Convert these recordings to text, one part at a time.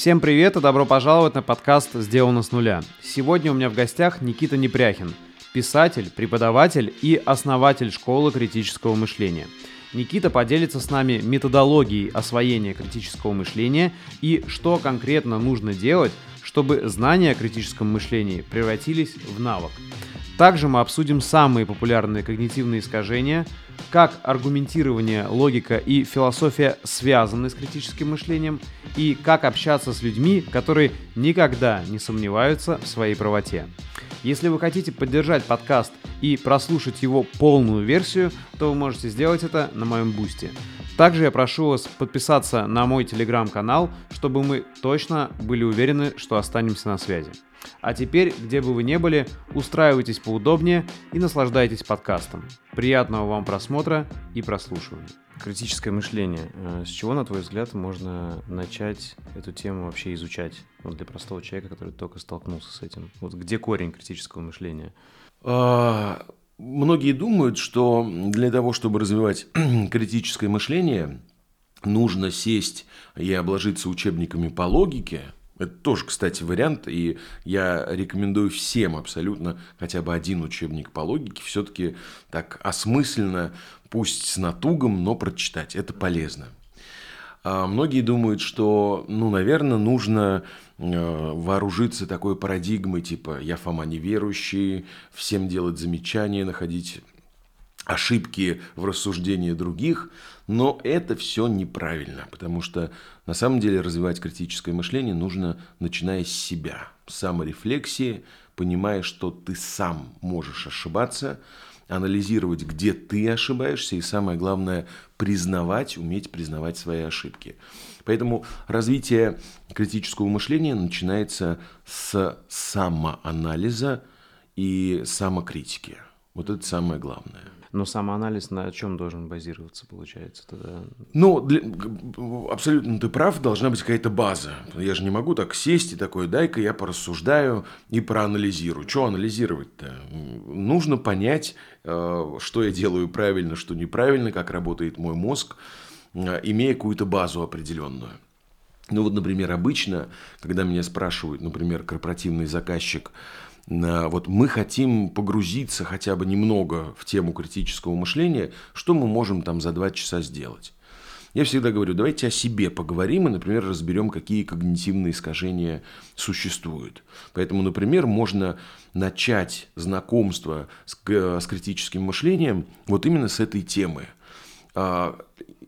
Всем привет и добро пожаловать на подкаст «Сделано с нуля». Сегодня у меня в гостях Никита Непряхин, писатель, преподаватель и основатель школы критического мышления. Никита поделится с нами методологией освоения критического мышления и что конкретно нужно делать, чтобы знания о критическом мышлении превратились в навык. Также мы обсудим самые популярные когнитивные искажения, как аргументирование, логика и философия связаны с критическим мышлением, и как общаться с людьми, которые никогда не сомневаются в своей правоте. Если вы хотите поддержать подкаст и прослушать его полную версию, то вы можете сделать это на моем бусте. Также я прошу вас подписаться на мой телеграм-канал, чтобы мы точно были уверены, что останемся на связи. А теперь, где бы вы ни были, устраивайтесь поудобнее и наслаждайтесь подкастом. Приятного вам просмотра и прослушивания. Критическое мышление. Э, с чего, на твой взгляд, можно начать эту тему вообще изучать вот для простого человека, который только столкнулся с этим? Вот где корень критического мышления? А, многие думают, что для того, чтобы развивать критическое мышление, нужно сесть и обложиться учебниками по логике – это тоже, кстати, вариант, и я рекомендую всем абсолютно хотя бы один учебник по логике все-таки так осмысленно, пусть с натугом, но прочитать. Это полезно. А многие думают, что, ну, наверное, нужно э, вооружиться такой парадигмой, типа «я Фома неверующий», всем делать замечания, находить ошибки в рассуждении других, но это все неправильно, потому что на самом деле развивать критическое мышление нужно, начиная с себя, с саморефлексии, понимая, что ты сам можешь ошибаться, анализировать, где ты ошибаешься, и самое главное, признавать, уметь признавать свои ошибки. Поэтому развитие критического мышления начинается с самоанализа и самокритики. Вот это самое главное. Но самоанализ на чем должен базироваться, получается, тогда? Ну, для, абсолютно ты прав, должна быть какая-то база. Я же не могу так сесть и такой, дай-ка я порассуждаю и проанализирую. Что анализировать-то? Нужно понять, э, что я делаю правильно, что неправильно, как работает мой мозг, э, имея какую-то базу определенную. Ну вот, например, обычно, когда меня спрашивают, например, корпоративный заказчик, вот мы хотим погрузиться хотя бы немного в тему критического мышления, что мы можем там за два часа сделать. Я всегда говорю, давайте о себе поговорим и, например, разберем, какие когнитивные искажения существуют. Поэтому, например, можно начать знакомство с, с критическим мышлением вот именно с этой темы. А,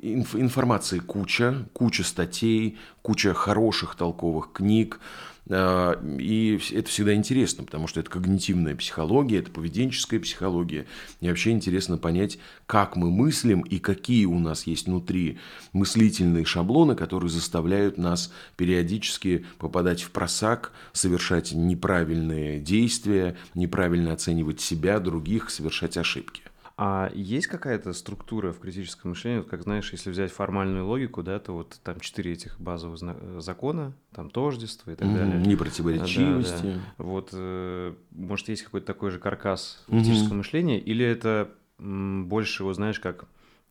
информации куча, куча статей, куча хороших толковых книг, и это всегда интересно, потому что это когнитивная психология, это поведенческая психология. И вообще интересно понять, как мы мыслим и какие у нас есть внутри мыслительные шаблоны, которые заставляют нас периодически попадать в просак, совершать неправильные действия, неправильно оценивать себя, других, совершать ошибки. А есть какая-то структура в критическом мышлении, вот как знаешь, если взять формальную логику, да, то вот там четыре этих базовых закона, там тождество и так mm-hmm. далее. Непротиворечивости. Да, да. Вот, э, может, есть какой-то такой же каркас критического mm-hmm. мышления, или это больше, вот знаешь, как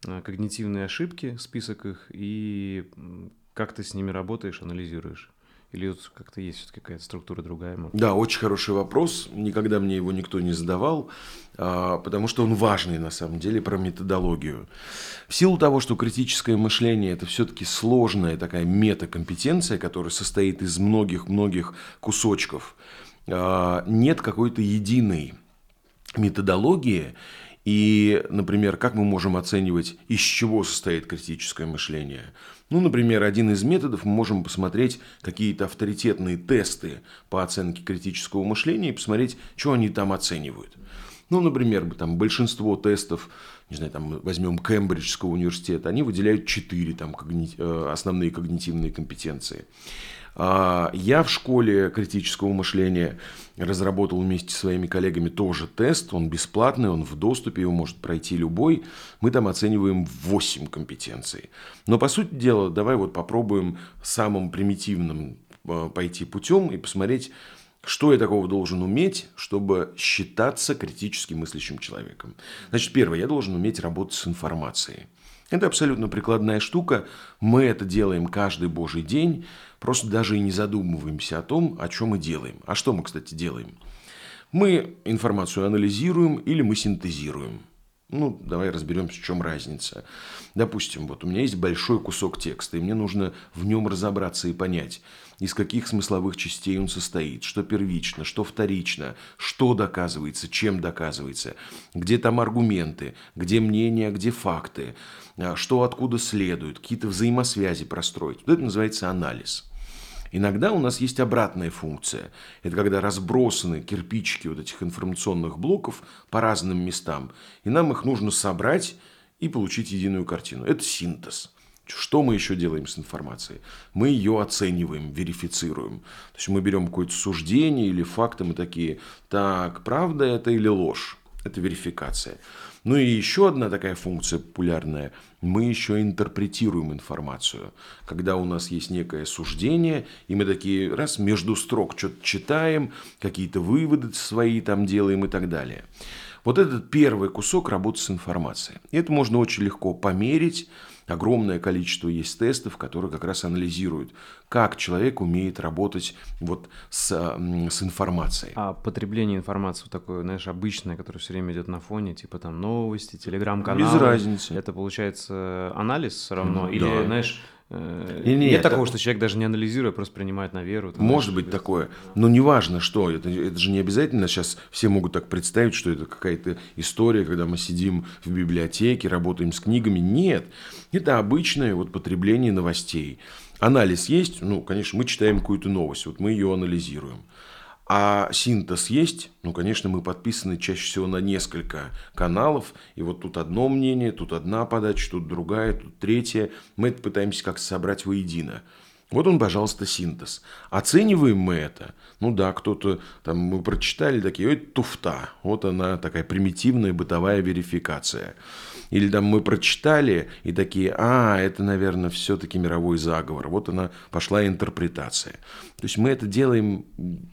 э, когнитивные ошибки, список их, и как ты с ними работаешь, анализируешь? Или как-то есть какая-то структура другая? Может? Да, очень хороший вопрос. Никогда мне его никто не задавал, а, потому что он важный на самом деле про методологию. В силу того, что критическое мышление это все-таки сложная такая метакомпетенция, которая состоит из многих-многих кусочков, а, нет какой-то единой методологии, и, например, как мы можем оценивать, из чего состоит критическое мышление? Ну, например, один из методов мы можем посмотреть какие-то авторитетные тесты по оценке критического мышления и посмотреть, что они там оценивают. Ну, например, там большинство тестов, не знаю, там возьмем Кембриджского университета, они выделяют четыре там когни... Э, основные когнитивные компетенции. А, я в школе критического мышления разработал вместе с своими коллегами тоже тест. Он бесплатный, он в доступе, его может пройти любой. Мы там оцениваем 8 компетенций. Но, по сути дела, давай вот попробуем самым примитивным а, пойти путем и посмотреть, что я такого должен уметь, чтобы считаться критически мыслящим человеком? Значит, первое, я должен уметь работать с информацией. Это абсолютно прикладная штука. Мы это делаем каждый божий день. Просто даже и не задумываемся о том, о чем мы делаем. А что мы, кстати, делаем? Мы информацию анализируем или мы синтезируем. Ну, давай разберемся, в чем разница. Допустим, вот у меня есть большой кусок текста, и мне нужно в нем разобраться и понять, из каких смысловых частей он состоит, что первично, что вторично, что доказывается, чем доказывается, где там аргументы, где мнения, где факты, а, что откуда следует, какие-то взаимосвязи простроить. Вот это называется анализ. Иногда у нас есть обратная функция. Это когда разбросаны кирпичики вот этих информационных блоков по разным местам, и нам их нужно собрать и получить единую картину. Это синтез. Что мы еще делаем с информацией? Мы ее оцениваем, верифицируем. То есть мы берем какое-то суждение или факты, мы такие, так, правда это или ложь? Это верификация. Ну и еще одна такая функция популярная. Мы еще интерпретируем информацию. Когда у нас есть некое суждение, и мы такие раз между строк что-то читаем, какие-то выводы свои там делаем и так далее. Вот этот первый кусок работы с информацией. И это можно очень легко померить, огромное количество есть тестов, которые как раз анализируют, как человек умеет работать вот с, с информацией. А потребление информации вот такое, знаешь, обычное, которое все время идет на фоне, типа там новости, телеграм-каналы. Без разницы. Это получается анализ все равно? Или, да. знаешь, э, и нет, нет такого, что человек даже не анализируя, просто принимает на веру. Там, может быть такое. Но неважно, что. Это, это же не обязательно. Сейчас все могут так представить, что это какая-то история, когда мы сидим в библиотеке, работаем с книгами. Нет. Это обычное вот потребление новостей. Анализ есть, ну, конечно, мы читаем какую-то новость, вот мы ее анализируем. А синтез есть, ну, конечно, мы подписаны чаще всего на несколько каналов, и вот тут одно мнение, тут одна подача, тут другая, тут третья. Мы это пытаемся как-то собрать воедино. Вот он, пожалуйста, синтез. Оцениваем мы это. Ну да, кто-то там мы прочитали такие, это туфта. Вот она такая примитивная бытовая верификация. Или там мы прочитали и такие, а, это, наверное, все-таки мировой заговор. Вот она пошла интерпретация. То есть мы это делаем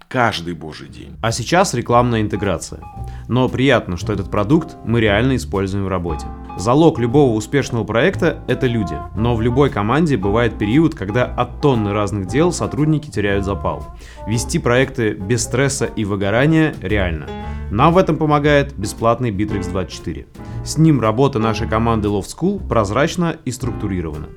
каждый божий день. А сейчас рекламная интеграция. Но приятно, что этот продукт мы реально используем в работе. Залог любого успешного проекта – это люди. Но в любой команде бывает период, когда от тонны разных дел сотрудники теряют запал. Вести проекты без стресса и выгорания реально. Нам в этом помогает бесплатный Bittrex 24. С ним работа нашей команды Love School прозрачна и структурирована.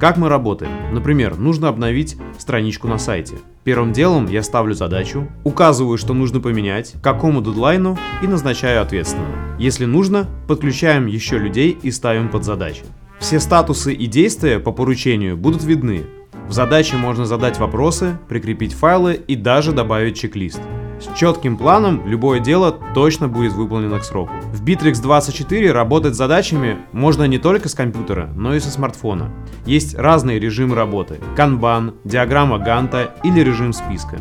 Как мы работаем? Например, нужно обновить страничку на сайте. Первым делом я ставлю задачу, указываю, что нужно поменять, какому дедлайну и назначаю ответственного. Если нужно, подключаем еще людей и ставим под задачи. Все статусы и действия по поручению будут видны. В задаче можно задать вопросы, прикрепить файлы и даже добавить чек-лист. С четким планом любое дело точно будет выполнено к сроку. В Bittrex 24 работать с задачами можно не только с компьютера, но и со смартфона. Есть разные режимы работы – канбан, диаграмма Ганта или режим списка.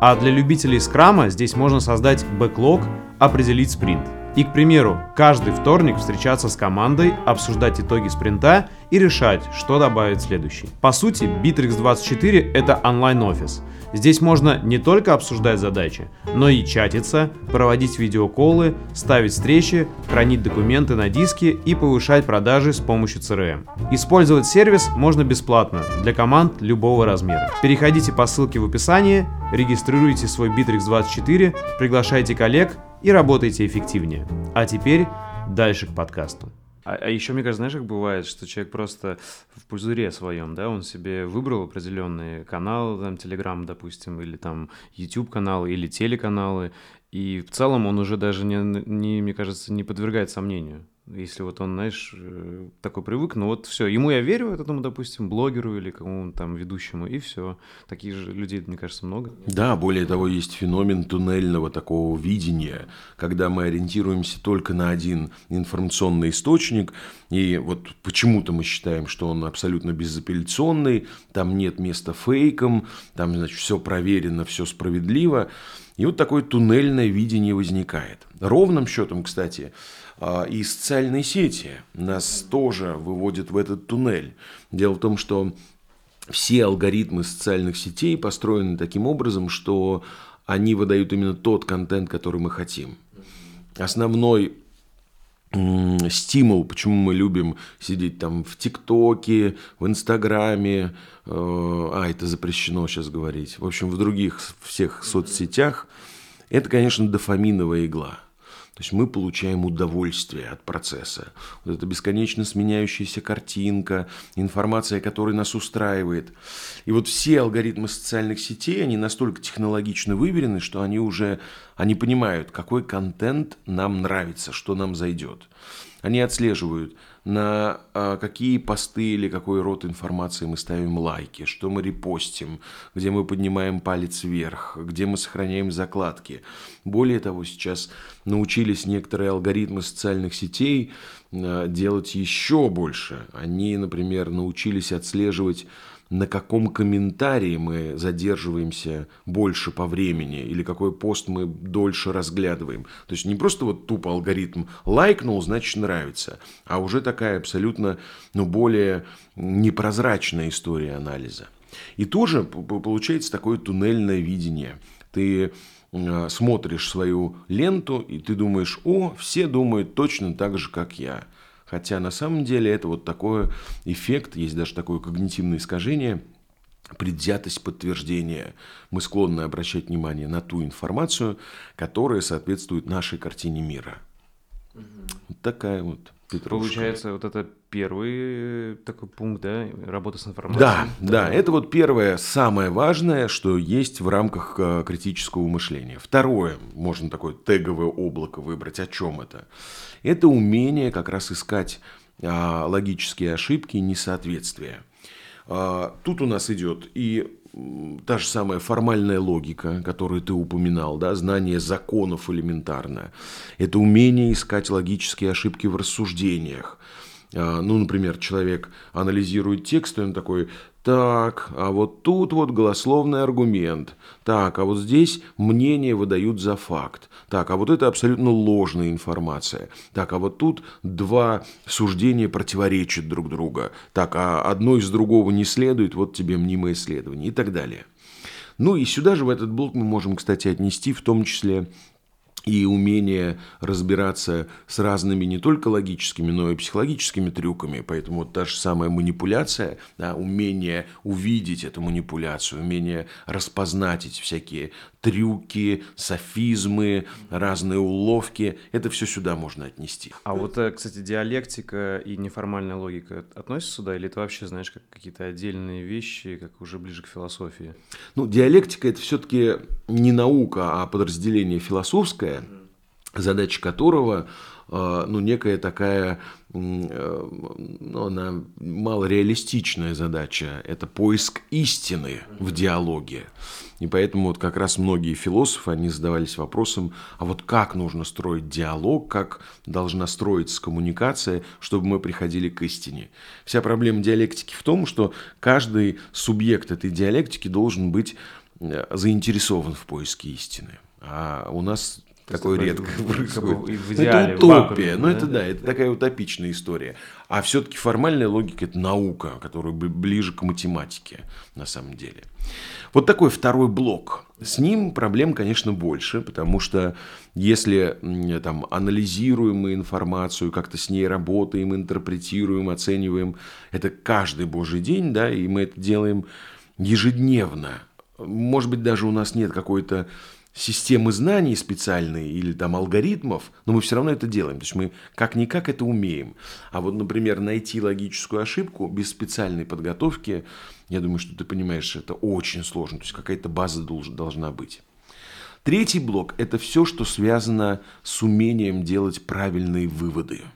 А для любителей скрама здесь можно создать бэклог, определить спринт. И, к примеру, каждый вторник встречаться с командой, обсуждать итоги спринта и решать, что добавить следующий. По сути, Bittrex 24 это онлайн-офис – Здесь можно не только обсуждать задачи, но и чатиться, проводить видеоколы, ставить встречи, хранить документы на диске и повышать продажи с помощью CRM. Использовать сервис можно бесплатно для команд любого размера. Переходите по ссылке в описании, регистрируйте свой Bittrex24, приглашайте коллег и работайте эффективнее. А теперь дальше к подкасту. А, а еще, мне кажется, знаешь, как бывает, что человек просто в пузыре своем, да, он себе выбрал определенные каналы, там, Telegram, допустим, или там YouTube каналы, или телеканалы, и в целом он уже даже, не, не мне кажется, не подвергает сомнению. Если вот он, знаешь, э, такой привык, ну вот все, ему я верю, этому, допустим, блогеру или какому-то там ведущему, и все. Таких же людей, мне кажется, много. Да, более того, есть феномен туннельного такого видения, когда мы ориентируемся только на один информационный источник, и вот почему-то мы считаем, что он абсолютно безапелляционный, там нет места фейкам, там, значит, все проверено, все справедливо. И вот такое туннельное видение возникает. Ровным счетом, кстати, и социальные сети нас тоже выводят в этот туннель. Дело в том, что все алгоритмы социальных сетей построены таким образом, что они выдают именно тот контент, который мы хотим. Основной стимул, почему мы любим сидеть там в ТикТоке, в Инстаграме, э, а, это запрещено сейчас говорить, в общем, в других всех соцсетях, это, конечно, дофаминовая игла – то есть мы получаем удовольствие от процесса. Вот эта бесконечно сменяющаяся картинка, информация, которая нас устраивает. И вот все алгоритмы социальных сетей, они настолько технологично выверены, что они уже они понимают, какой контент нам нравится, что нам зайдет. Они отслеживают, на а, какие посты или какой род информации мы ставим лайки, что мы репостим, где мы поднимаем палец вверх, где мы сохраняем закладки. Более того, сейчас научились некоторые алгоритмы социальных сетей а, делать еще больше. Они, например, научились отслеживать на каком комментарии мы задерживаемся больше по времени или какой пост мы дольше разглядываем. То есть не просто вот тупо алгоритм лайкнул, значит нравится, а уже такая абсолютно ну, более непрозрачная история анализа. И тоже получается такое туннельное видение. Ты э, смотришь свою ленту, и ты думаешь, о, все думают точно так же, как я. Хотя на самом деле это вот такой эффект, есть даже такое когнитивное искажение, предвзятость подтверждения. Мы склонны обращать внимание на ту информацию, которая соответствует нашей картине мира. Угу. Вот такая вот Петрушка. Получается, вот это первый э, такой пункт, да, работа с информацией. Да, да, это вот первое, самое важное, что есть в рамках э, критического мышления. Второе, можно такое теговое облако выбрать, о чем это? Это умение как раз искать а, логические ошибки и несоответствия. А, тут у нас идет и та же самая формальная логика, которую ты упоминал, да, знание законов элементарное. Это умение искать логические ошибки в рассуждениях. А, ну, например, человек анализирует текст, и он такой, так, а вот тут вот голословный аргумент. Так, а вот здесь мнение выдают за факт. Так, а вот это абсолютно ложная информация. Так, а вот тут два суждения противоречат друг другу. Так, а одно из другого не следует, вот тебе мнимое исследование и так далее. Ну и сюда же в этот блок мы можем, кстати, отнести в том числе и умение разбираться с разными не только логическими, но и психологическими трюками. Поэтому вот та же самая манипуляция, да, умение увидеть эту манипуляцию, умение распознать эти всякие трюки, софизмы, разные уловки, это все сюда можно отнести. А вот, э, кстати, диалектика и неформальная логика относятся сюда, или ты вообще знаешь как какие-то отдельные вещи, как уже ближе к философии? Ну, диалектика это все-таки не наука, а подразделение философское, задача которого э, ну, некая такая, ну, она малореалистичная задача. Это поиск истины в диалоге. И поэтому вот как раз многие философы, они задавались вопросом, а вот как нужно строить диалог, как должна строиться коммуникация, чтобы мы приходили к истине. Вся проблема диалектики в том, что каждый субъект этой диалектики должен быть э, заинтересован в поиске истины. А у нас Такое редко происходит. В идеале, это утопия. Ну, это да, это такая утопичная история. А все-таки формальная логика – это наука, которая ближе к математике на самом деле. Вот такой второй блок. С ним проблем, конечно, больше, потому что если там, анализируем мы информацию, как-то с ней работаем, интерпретируем, оцениваем, это каждый божий день, да, и мы это делаем ежедневно. Может быть, даже у нас нет какой-то системы знаний специальные или там алгоритмов, но мы все равно это делаем. То есть мы как-никак это умеем. А вот, например, найти логическую ошибку без специальной подготовки, я думаю, что ты понимаешь, это очень сложно. То есть какая-то база должна быть. Третий блок – это все, что связано с умением делать правильные выводы –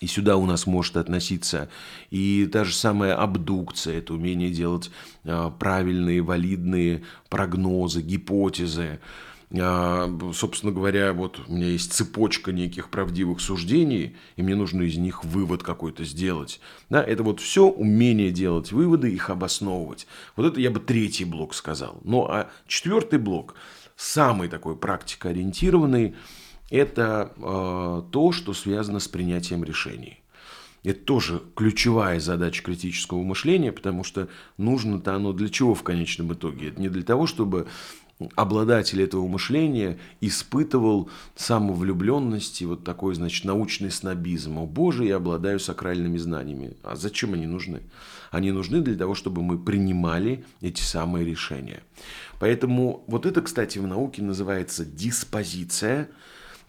и сюда у нас может относиться и та же самая абдукция, это умение делать а, правильные, валидные прогнозы, гипотезы. А, собственно говоря, вот у меня есть цепочка неких правдивых суждений, и мне нужно из них вывод какой-то сделать. Да, это вот все умение делать выводы, их обосновывать. Вот это я бы третий блок сказал. Ну а четвертый блок, самый такой практикоориентированный, это э, то, что связано с принятием решений. Это тоже ключевая задача критического мышления, потому что нужно-то оно для чего в конечном итоге? Это не для того, чтобы обладатель этого мышления испытывал самовлюбленность и вот такой, значит, научный снобизм. О боже, я обладаю сакральными знаниями. А зачем они нужны? Они нужны для того, чтобы мы принимали эти самые решения. Поэтому вот это, кстати, в науке называется диспозиция,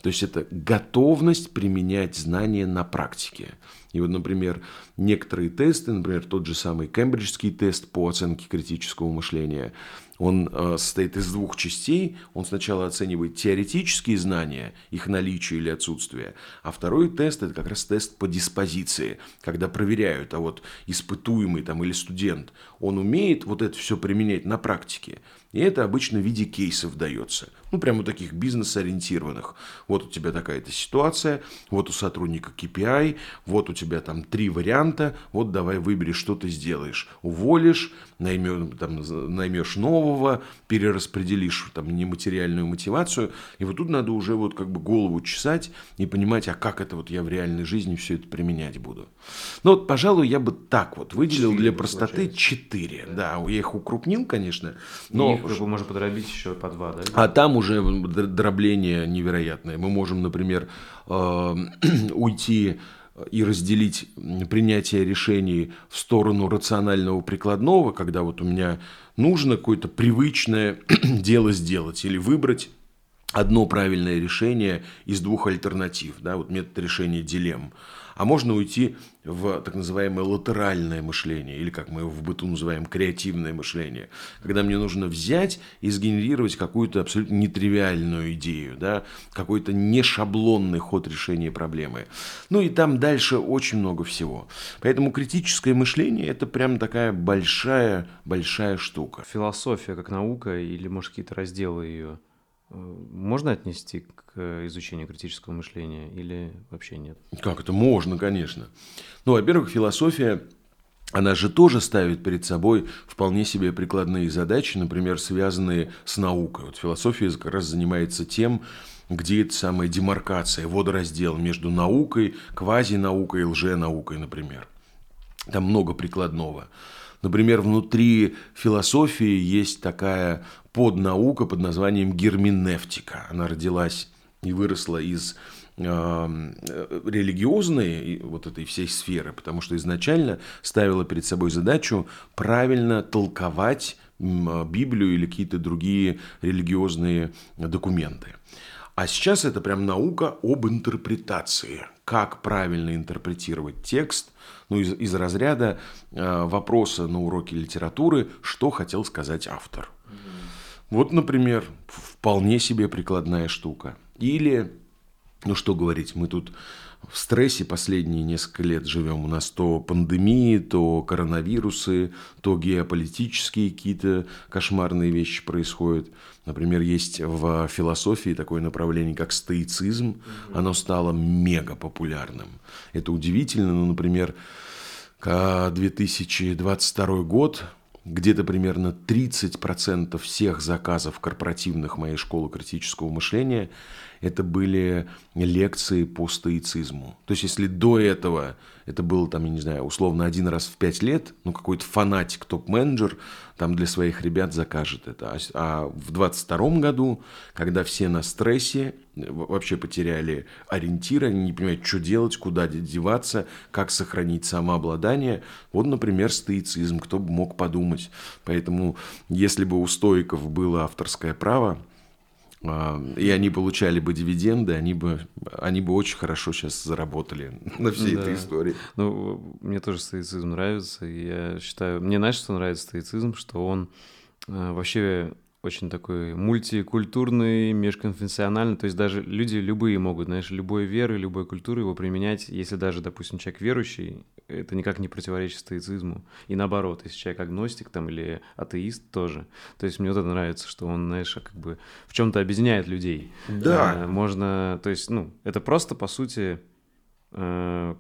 то есть это готовность применять знания на практике. И вот, например, некоторые тесты, например, тот же самый кембриджский тест по оценке критического мышления, он э, состоит из двух частей. Он сначала оценивает теоретические знания, их наличие или отсутствие, а второй тест – это как раз тест по диспозиции, когда проверяют, а вот испытуемый там, или студент, он умеет вот это все применять на практике. И это обычно в виде кейсов дается. Ну, прямо таких бизнес-ориентированных. Вот у тебя такая-то ситуация, вот у сотрудника KPI, вот у тебя там три варианта, вот давай выбери, что ты сделаешь. Уволишь, наймешь, там, наймешь нового, перераспределишь там нематериальную мотивацию. И вот тут надо уже вот как бы голову чесать и понимать, а как это вот я в реальной жизни все это применять буду. Ну вот, пожалуй, я бы так вот выделил для простоты четыре. Да, я их укрупнил, конечно, но как бы можно подробить еще по два, да? А там уже дробление невероятное. Мы можем, например, э, уйти и разделить принятие решений в сторону рационального прикладного, когда вот у меня нужно какое-то привычное дело сделать или выбрать одно правильное решение из двух альтернатив, да, вот метод решения дилемм. А можно уйти в так называемое латеральное мышление, или как мы его в быту называем, креативное мышление, когда мне нужно взять и сгенерировать какую-то абсолютно нетривиальную идею, да, какой-то нешаблонный ход решения проблемы. Ну и там дальше очень много всего. Поэтому критическое мышление – это прям такая большая-большая штука. Философия как наука или, может, какие-то разделы ее – можно отнести к изучению критического мышления или вообще нет? Как это можно, конечно. Ну, во-первых, философия, она же тоже ставит перед собой вполне себе прикладные задачи, например, связанные с наукой. Вот философия как раз занимается тем, где эта самая демаркация, водораздел между наукой, квазинаукой и лженаукой, например. Там много прикладного. Например, внутри философии есть такая поднаука под названием герменевтика. Она родилась и выросла из э, религиозной вот этой всей сферы, потому что изначально ставила перед собой задачу правильно толковать Библию или какие-то другие религиозные документы. А сейчас это прям наука об интерпретации. Как правильно интерпретировать текст, ну, из, из разряда э, вопроса на уроке литературы, что хотел сказать автор. Вот, например, вполне себе прикладная штука. Или, ну что говорить, мы тут в стрессе последние несколько лет живем. У нас то пандемии, то коронавирусы, то геополитические какие-то кошмарные вещи происходят. Например, есть в философии такое направление, как стоицизм. Оно стало мега популярным. Это удивительно. Ну, например, 2022 год где-то примерно 30% всех заказов корпоративных моей школы критического мышления это были лекции по стоицизму. То есть, если до этого это было, там, я не знаю, условно один раз в пять лет, ну, какой-то фанатик, топ-менеджер там для своих ребят закажет это. А, а в 22 году, когда все на стрессе, вообще потеряли ориентиры, они не понимают, что делать, куда деваться, как сохранить самообладание. Вот, например, стоицизм, кто бы мог подумать. Поэтому, если бы у стоиков было авторское право, и они получали бы дивиденды, они бы, они бы очень хорошо сейчас заработали на всей да. этой истории. Ну, мне тоже стоицизм нравится. Я считаю, мне знаешь, что нравится стоицизм, что он э, вообще очень такой мультикультурный, межконфессиональный, то есть даже люди любые могут, знаешь, любой веры, любой культуры его применять, если даже, допустим, человек верующий, это никак не противоречит стоицизму. И наоборот, если человек агностик там или атеист тоже. То есть мне вот это нравится, что он, знаешь, как бы в чем-то объединяет людей. Да. А, можно, то есть, ну, это просто, по сути, э,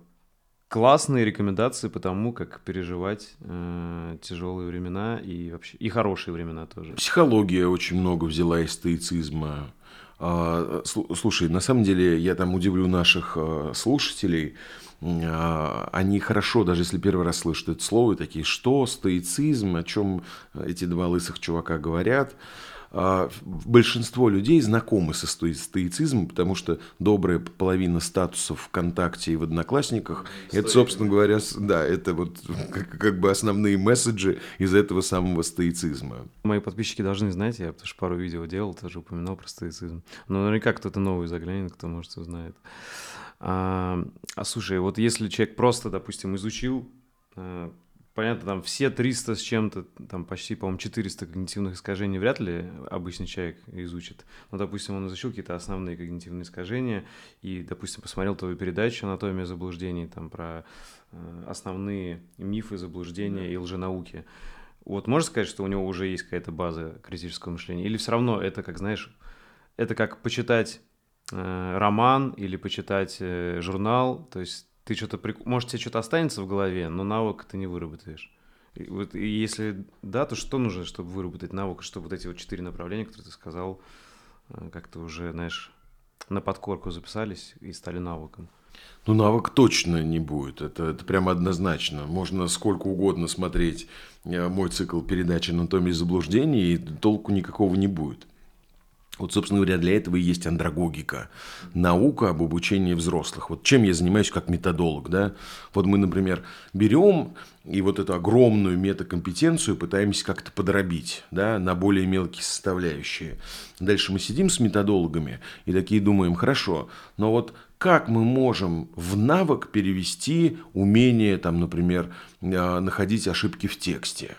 классные рекомендации по тому, как переживать э, тяжелые времена и вообще и хорошие времена тоже. Психология очень много взяла из стоицизма. А, слушай, на самом деле я там удивлю наших э, слушателей. А, они хорошо, даже если первый раз слышат это слово, такие, что стоицизм, о чем эти два лысых чувака говорят. А, большинство людей знакомы со стоицизмом, потому что добрая половина статусов ВКонтакте и в Одноклассниках, Стоит. это, собственно говоря, да, это вот как, как бы основные месседжи из этого самого стоицизма. Мои подписчики должны знать, я потому что пару видео делал, тоже упоминал про стоицизм. Но наверняка кто-то новый заглянет, кто, может, узнает. А, а слушай, вот если человек просто, допустим, изучил а, понятно, там все 300 с чем-то, там почти, по-моему, 400 когнитивных искажений вряд ли обычный человек изучит. Но, допустим, он изучил какие-то основные когнитивные искажения и, допустим, посмотрел твою передачу «Анатомия заблуждений», там про э, основные мифы, заблуждения да. и лженауки. Вот можно сказать, что у него уже есть какая-то база критического мышления? Или все равно это, как, знаешь, это как почитать э, роман или почитать э, журнал, то есть ты что-то, прик... может, тебе что-то останется в голове, но навык ты не выработаешь. И, вот, и если да, то что нужно, чтобы выработать навык, чтобы вот эти вот четыре направления, которые ты сказал, э, как-то уже, знаешь, на подкорку записались и стали навыком? Ну, навык точно не будет. Это, это прямо однозначно. Можно сколько угодно смотреть э, мой цикл передач «Анатомии заблуждений», и толку никакого не будет. Вот, собственно говоря, для этого и есть андрогогика, наука об обучении взрослых. Вот чем я занимаюсь как методолог, да? Вот мы, например, берем и вот эту огромную метакомпетенцию пытаемся как-то подробить, да, на более мелкие составляющие. Дальше мы сидим с методологами и такие думаем, хорошо, но вот как мы можем в навык перевести умение, там, например, а, находить ошибки в тексте?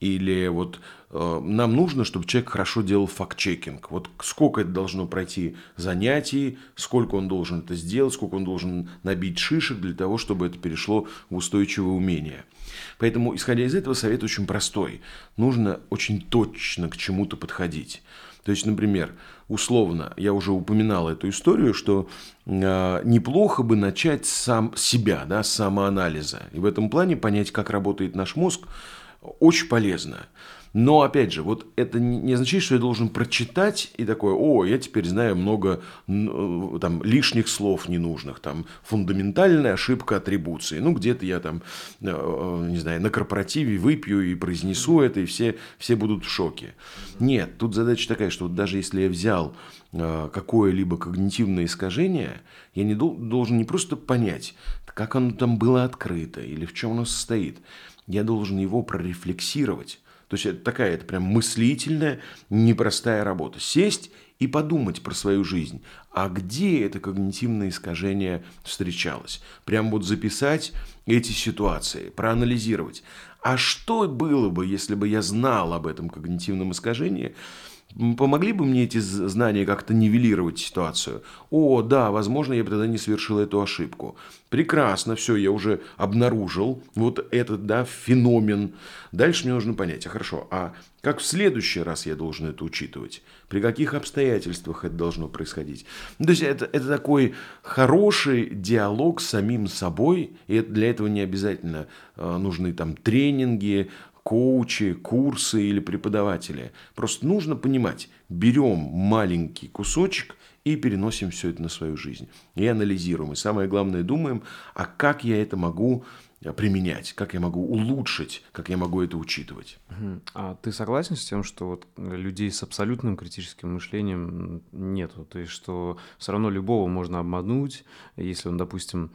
Или вот э, нам нужно, чтобы человек хорошо делал факт-чекинг. Вот сколько это должно пройти занятий, сколько он должен это сделать, сколько он должен набить шишек для того, чтобы это перешло в устойчивое умение. Поэтому, исходя из этого, совет очень простой. Нужно очень точно к чему-то подходить. То есть, например, условно, я уже упоминал эту историю, что э, неплохо бы начать сам себя, да, с самоанализа. И в этом плане понять, как работает наш мозг, очень полезно. Но, опять же, вот это не означает, что я должен прочитать и такое, о, я теперь знаю много э, там, лишних слов ненужных, там, фундаментальная ошибка атрибуции. Ну, где-то я там, э, э, не знаю, на корпоративе выпью и произнесу это, и все, все будут в шоке. Нет, тут задача такая, что вот даже если я взял какое-либо когнитивное искажение, я не должен не просто понять, как оно там было открыто или в чем оно состоит, я должен его прорефлексировать. То есть это такая, это прям мыслительная, непростая работа. Сесть и подумать про свою жизнь. А где это когнитивное искажение встречалось? Прям вот записать эти ситуации, проанализировать. А что было бы, если бы я знал об этом когнитивном искажении, Помогли бы мне эти знания как-то нивелировать ситуацию? О, да, возможно, я бы тогда не совершил эту ошибку. Прекрасно, все, я уже обнаружил вот этот, да, феномен. Дальше мне нужно понять, а хорошо, а как в следующий раз я должен это учитывать? При каких обстоятельствах это должно происходить? Ну, то есть это, это такой хороший диалог с самим собой, и для этого не обязательно э, нужны там тренинги, коучи, курсы или преподаватели. Просто нужно понимать, берем маленький кусочек и переносим все это на свою жизнь. И анализируем. И самое главное, думаем, а как я это могу применять, как я могу улучшить, как я могу это учитывать. А ты согласен с тем, что вот людей с абсолютным критическим мышлением нету? То есть, что все равно любого можно обмануть, если он, допустим,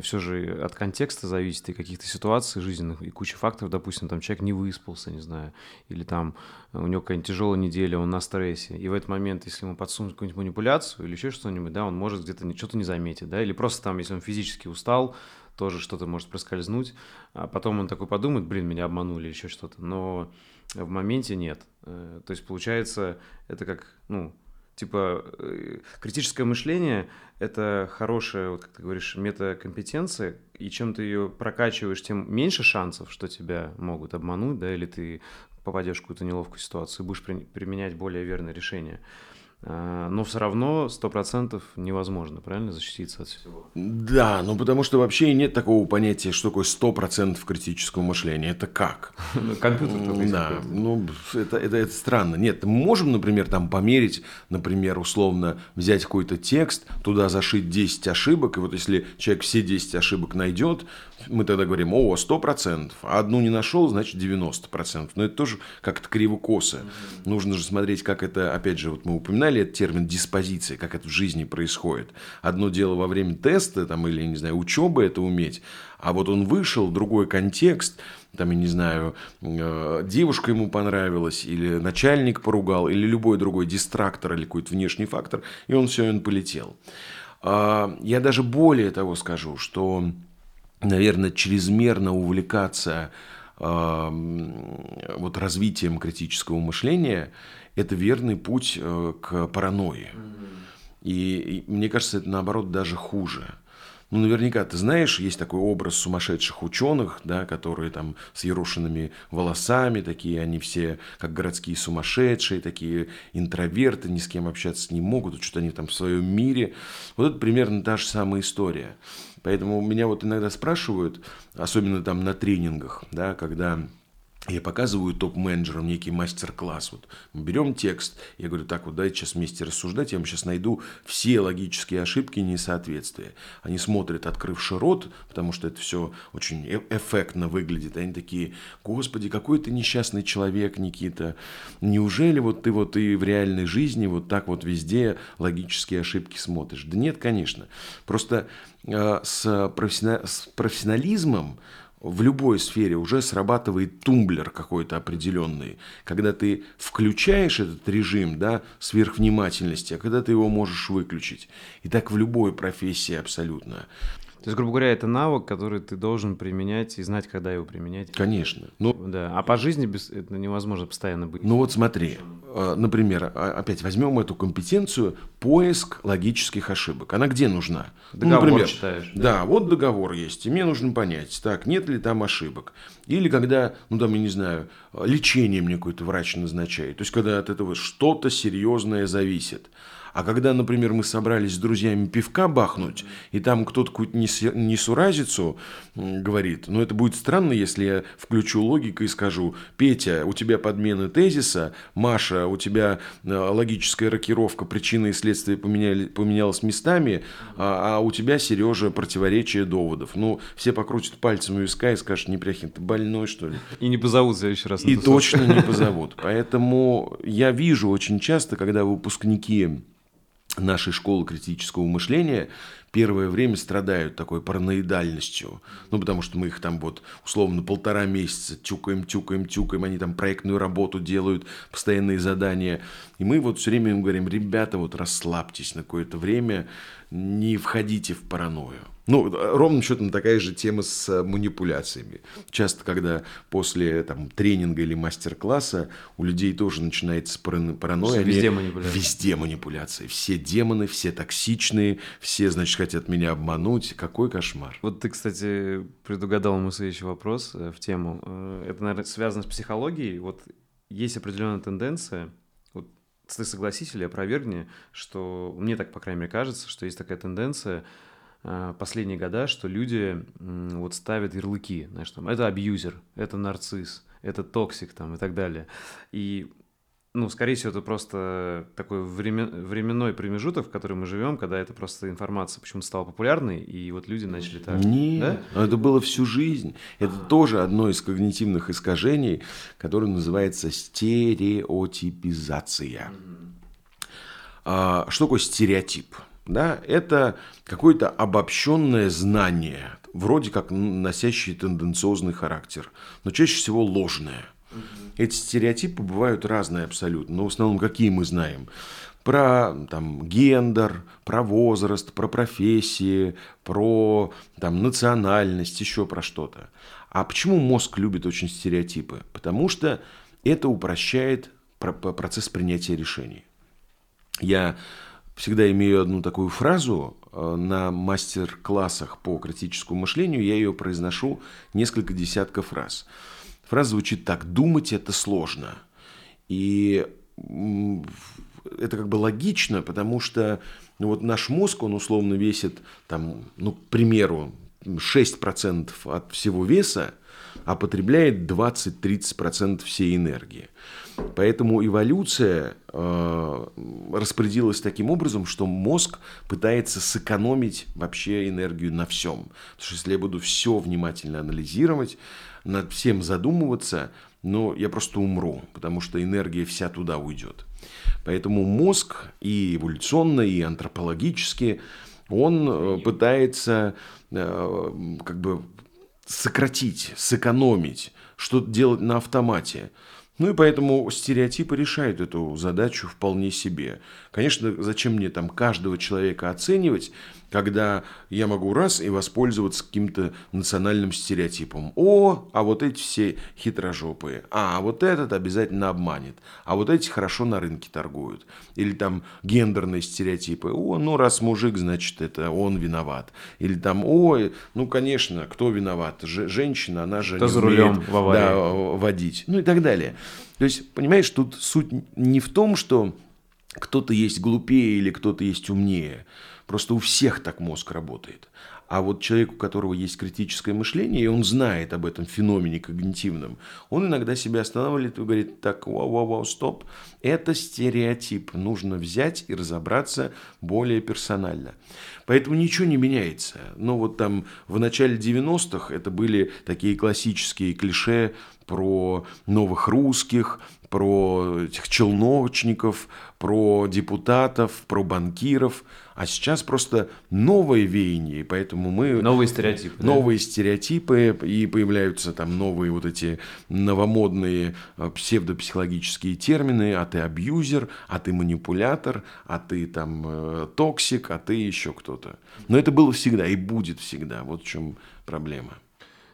все же от контекста зависит и каких-то ситуаций жизненных, и куча факторов, допустим, там человек не выспался, не знаю, или там у него какая-нибудь тяжелая неделя, он на стрессе, и в этот момент, если ему подсунуть какую-нибудь манипуляцию или еще что-нибудь, да, он может где-то что-то не заметить, да, или просто там, если он физически устал, тоже что-то может проскользнуть, а потом он такой подумает, блин, меня обманули, еще что-то, но в моменте нет. Э, то есть получается, это как, ну, типа э, критическое мышление — это хорошая, вот как ты говоришь, метакомпетенция, и чем ты ее прокачиваешь, тем меньше шансов, что тебя могут обмануть, да, или ты попадешь в какую-то неловкую ситуацию будешь при, применять более верное решение. А, но все равно сто процентов невозможно, правильно, защититься от всего? Да, ну потому что вообще нет такого понятия, что такое сто процентов критического мышления. Это как? Ну, компьютер только Да, ну это, это, это странно. Нет, мы можем, например, там померить, например, условно взять какой-то текст, туда зашить 10 ошибок, и вот если человек все 10 ошибок найдет, мы тогда говорим, о, 100%, а одну не нашел, значит 90%. Но это тоже как-то криво-косо. Mm-hmm. Нужно же смотреть, как это, опять же, вот мы упоминали этот термин диспозиция, как это в жизни происходит. Одно дело во время теста там, или, не знаю, учебы это уметь, а вот он вышел, другой контекст, там, я не знаю, э, девушка ему понравилась, или начальник поругал, или любой другой дистрактор, или какой-то внешний фактор, и он все, он полетел. А, я даже более того скажу, что наверное, чрезмерно увлекаться вот развитием критического мышления, это верный путь э, к паранойи. И, и мне кажется, это наоборот даже хуже. Ну, наверняка ты знаешь, есть такой образ сумасшедших ученых, да, которые там с ерошенными волосами, такие они все как городские сумасшедшие, такие интроверты, ни с кем общаться не могут, что-то они там в своем мире. Вот это примерно та же самая история. Поэтому меня вот иногда спрашивают, особенно там на тренингах, да, когда я показываю топ-менеджерам некий мастер-класс. Вот мы берем текст, я говорю, так вот, давайте сейчас вместе рассуждать, я вам сейчас найду все логические ошибки и несоответствия. Они смотрят, открывши рот, потому что это все очень э, эффектно выглядит. Они такие, господи, какой ты несчастный человек, Никита. Неужели вот ты вот и в реальной жизни вот так вот везде логические ошибки смотришь? Да нет, конечно. Просто э, с, профессионализмом с профессионализмом в любой сфере уже срабатывает тумблер какой-то определенный, когда ты включаешь этот режим да, сверхвнимательности, а когда ты его можешь выключить. И так в любой профессии абсолютно. То есть, грубо говоря, это навык, который ты должен применять и знать, когда его применять. Конечно. Ну, да. А по жизни без... это невозможно постоянно быть. Ну вот смотри, э, например, а, опять возьмем эту компетенцию поиск логических ошибок. Она где нужна? Ну, договор ну, например, читаешь. Да? да, вот договор есть, и мне нужно понять, так, нет ли там ошибок. Или когда, ну там, я не знаю, лечение мне какой-то врач назначает. То есть, когда от этого что-то серьезное зависит. А когда, например, мы собрались с друзьями пивка бахнуть, и там кто-то какую-то несуразицу говорит, но это будет странно, если я включу логику и скажу, Петя, у тебя подмена тезиса, Маша, у тебя э, логическая рокировка, причины и следствия поменяли, поменялась местами, а, а у тебя, Сережа, противоречие доводов. Ну, все покрутят пальцем у виска и скажут, Непряхин, ты больной, что ли? И не позовут в следующий раз. И точно не позовут. Поэтому я вижу очень часто, когда выпускники нашей школы критического мышления первое время страдают такой параноидальностью. Ну, потому что мы их там вот условно полтора месяца тюкаем, тюкаем, тюкаем, они там проектную работу делают, постоянные задания. И мы вот все время им говорим, ребята, вот расслабьтесь на какое-то время, не входите в паранойю. Ну, ровно счетом такая же тема с э, манипуляциями. Часто, когда после там, тренинга или мастер-класса у людей тоже начинается паранойя. Везде они... манипуляции. Везде манипуляции. Все демоны, все токсичные, все, значит, хотят меня обмануть. Какой кошмар. Вот ты, кстати, предугадал мой следующий вопрос э, в тему. Э, это, наверное, связано с психологией. Вот есть определенная тенденция, вот ты согласись или опровергни, что мне так, по крайней мере, кажется, что есть такая тенденция последние года, что люди вот ставят ярлыки, знаешь, там, это абьюзер, это нарцисс, это токсик там и так далее. И ну, скорее всего, это просто такой времен, временной промежуток, в котором мы живем, когда это просто информация почему-то стала популярной, и вот люди начали так. Нет, да? это было всю жизнь. Это а. тоже одно из когнитивных искажений, которое называется стереотипизация. Mm-hmm. А, что такое стереотип? Да, это какое-то обобщенное знание, вроде как носящее тенденциозный характер, но чаще всего ложное. Угу. Эти стереотипы бывают разные абсолютно, но в основном какие мы знаем? Про там, гендер, про возраст, про профессии, про там, национальность, еще про что-то. А почему мозг любит очень стереотипы? Потому что это упрощает процесс принятия решений. Я всегда имею одну такую фразу э, на мастер-классах по критическому мышлению, я ее произношу несколько десятков раз. Фраза звучит так, думать это сложно. И это как бы логично, потому что ну, вот наш мозг, он условно весит, там, ну, к примеру, 6% от всего веса, а потребляет 20-30% всей энергии. Поэтому эволюция э, распорядилась таким образом, что мозг пытается сэкономить вообще энергию на всем. Потому что если я буду все внимательно анализировать, над всем задумываться, но я просто умру, потому что энергия вся туда уйдет. Поэтому мозг и эволюционно, и антропологически, он э, пытается э, как бы сократить, сэкономить, что-то делать на автомате. Ну и поэтому стереотипы решают эту задачу вполне себе. Конечно, зачем мне там каждого человека оценивать, когда я могу раз и воспользоваться каким-то национальным стереотипом. О, а вот эти все хитрожопые. А, вот этот обязательно обманет. А вот эти хорошо на рынке торгуют. Или там гендерные стереотипы. О, ну раз мужик, значит, это он виноват. Или там, ой, ну, конечно, кто виноват? Ж- женщина, она же кто не за умеет рулем аварии. да, водить. Ну и так далее. То есть, понимаешь, тут суть не в том, что кто-то есть глупее или кто-то есть умнее. Просто у всех так мозг работает. А вот человек, у которого есть критическое мышление, и он знает об этом феномене когнитивном, он иногда себя останавливает и говорит, так, вау-вау-вау, стоп, это стереотип, нужно взять и разобраться более персонально. Поэтому ничего не меняется. Но вот там в начале 90-х это были такие классические клише про новых русских, про этих челночников, про депутатов, про банкиров. А сейчас просто новое веяние, и поэтому мы... Новые стереотипы. да? Новые стереотипы, и появляются там новые вот эти новомодные э, псевдопсихологические термины, а ты абьюзер, а ты манипулятор, а ты там э, токсик, а ты еще кто-то. Но это было всегда и будет всегда. Вот в чем проблема.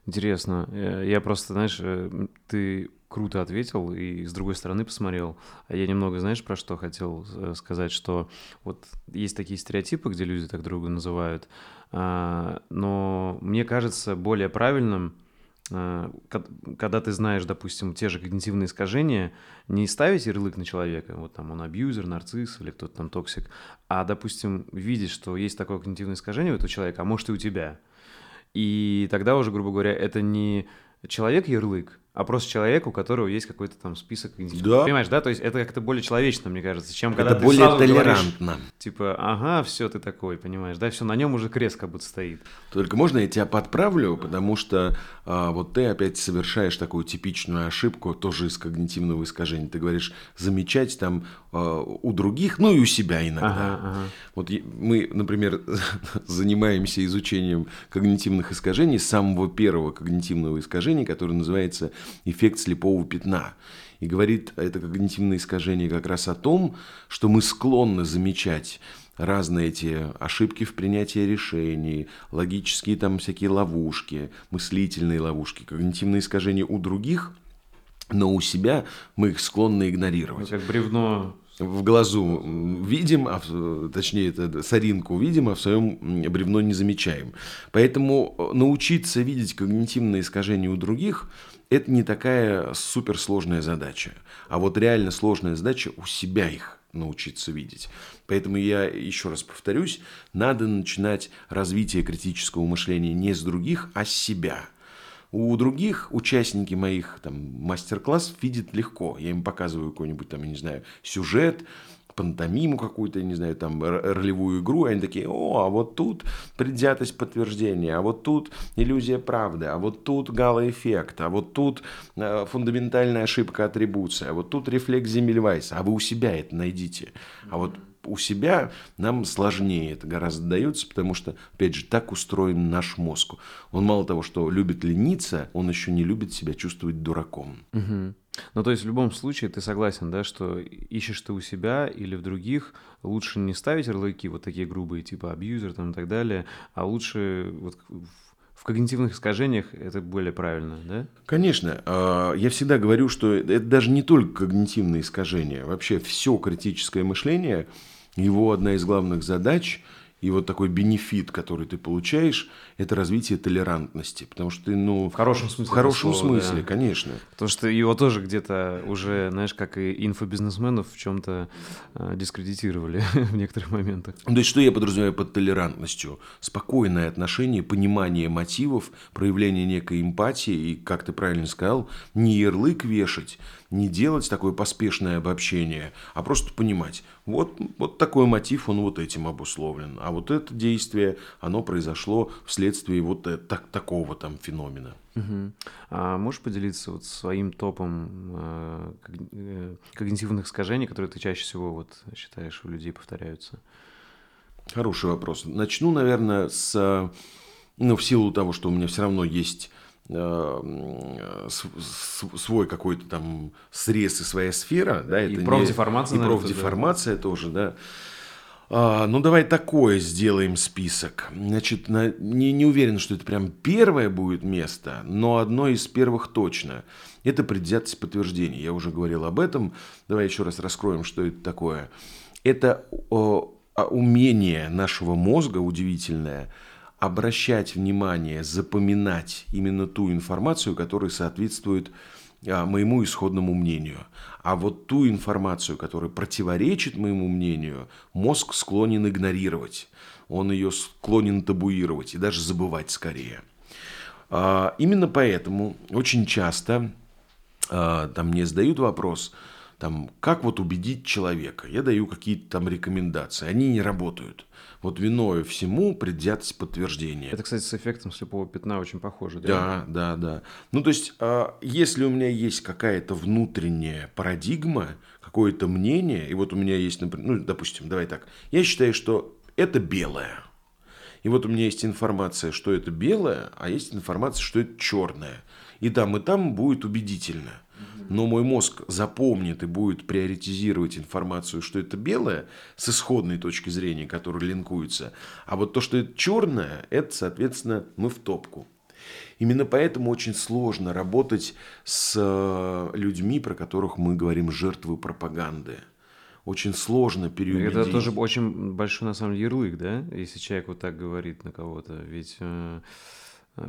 Интересно. Э, Я просто, знаешь, э, ты круто ответил и с другой стороны посмотрел. А я немного, знаешь, про что хотел э, сказать, что вот есть такие стереотипы, где люди так друга называют, а, но мне кажется более правильным, ко- когда ты знаешь, допустим, те же когнитивные искажения, не ставить ярлык на человека, вот там он абьюзер, нарцисс или кто-то там токсик, а, допустим, видеть, что есть такое когнитивное искажение у этого человека, а может и у тебя. И тогда уже, грубо говоря, это не человек-ярлык, а просто человек, у которого есть какой-то там список. Да. Понимаешь, да? То есть это как-то более человечно, мне кажется, чем когда это ты более сразу говоришь, толерантно. типа, ага, все, ты такой, понимаешь, да, все, на нем уже крест как будто стоит. Только можно я тебя подправлю, потому что а, вот ты опять совершаешь такую типичную ошибку, тоже из когнитивного искажения. Ты говоришь замечать там у других, ну и у себя иногда. Ага, ага. Вот мы, например, занимаемся изучением когнитивных искажений, самого первого когнитивного искажения, которое называется эффект слепого пятна. И говорит это когнитивное искажение как раз о том, что мы склонны замечать разные эти ошибки в принятии решений, логические там всякие ловушки, мыслительные ловушки, когнитивные искажения у других, но у себя мы их склонны Ну, игнорировать как бревно. в глазу видим, а точнее, это соринку видим, а в своем бревно не замечаем. Поэтому э, научиться видеть когнитивные искажения у других – это не такая суперсложная задача. А вот реально сложная задача у себя их научиться видеть. Поэтому я еще раз повторюсь, надо начинать развитие критического мышления не с других, а с себя – у других участники моих там, мастер-классов видят легко. Я им показываю какой-нибудь там, я не знаю, сюжет, пантомиму какую-то, не знаю, там, ролевую игру, они такие, о, а вот тут предвзятость подтверждения, а вот тут иллюзия правды, а вот тут гало-эффект, а вот тут э, фундаментальная ошибка атрибуции, а вот тут рефлекс Зиммельвайса, а вы у себя это найдите. А вот у себя нам сложнее это гораздо дается, потому что, опять же, так устроен наш мозг. Он мало того, что любит лениться, он еще не любит себя чувствовать дураком. Мгм. Ну, то есть в любом случае ты согласен, да, что ищешь ты у себя или в других, лучше не ставить ярлыки вот такие грубые, типа абьюзер там и так далее, а лучше вот в- в когнитивных искажениях это более правильно, да? Конечно, а, я всегда говорю, что это даже не только когнитивные искажения. Вообще все критическое мышление, его одна из главных задач И вот такой бенефит, который ты получаешь, это развитие толерантности. Потому что ты, ну... В хорошем смысле. В хорошем слова, смысле, да. конечно. Потому что его тоже где-то уже, знаешь, как и инфобизнесменов в чем-то э, дискредитировали в некоторых моментах. То есть, что я подразумеваю под толерантностью? Спокойное отношение, понимание мотивов, проявление некой эмпатии и, как ты правильно сказал, не ярлык вешать, не делать такое поспешное обобщение, а просто понимать, вот, вот такой мотив, он вот этим обусловлен, а вот это действие, оно произошло вследствие вот э- так, такого там феномена. Мгм. А можешь поделиться вот своим топом э, э, когнитивных искажений, которые ты чаще всего вот считаешь у людей повторяются? Хороший вопрос. Начну, наверное, с, э, ну, в силу того, что у меня все равно есть свой какой-то там срез и своя сфера, да, И это не- профдеформация, и наверное, профдеформация тоже, да. А, ну, давай такое сделаем список. Значит, на- не, не уверен, что это прям первое будет место, но одно из первых точно. Это предвзятость подтверждений. Я уже говорил об этом. Давай еще раз раскроем, что это такое. Это о, а, умение нашего мозга удивительное обращать внимание, запоминать именно ту информацию, которая соответствует а, моему исходному мнению. А вот ту информацию, которая противоречит моему мнению, мозг склонен игнорировать. Он ее склонен табуировать и даже забывать скорее. А, Именно поэтому очень часто а, там мне задают вопрос, там, как вот убедить человека. Я даю какие-то там рекомендации, они не работают. Вот виною всему предвзятость подтверждения. Это, кстати, с эффектом слепого пятна очень похоже, да? Да, да, да. Ну, то есть, а, если у меня есть какая-то внутренняя парадигма, какое-то мнение, и вот у меня есть, например, ну, допустим, давай так, я считаю, что это белое. И вот у меня есть информация, что это белое, а есть информация, что это черное. И там, и там будет убедительно. Но мой мозг запомнит и будет приоритизировать информацию, что это белое, с исходной точки зрения, которая линкуется. А вот то, что это черное, это, соответственно, мы в топку. Именно поэтому очень сложно работать с э, людьми, про которых мы говорим жертвы пропаганды. Очень сложно переубедить. Это тоже очень большой, на самом деле, ярлык, да? Если человек вот так говорит на кого-то. Ведь, э,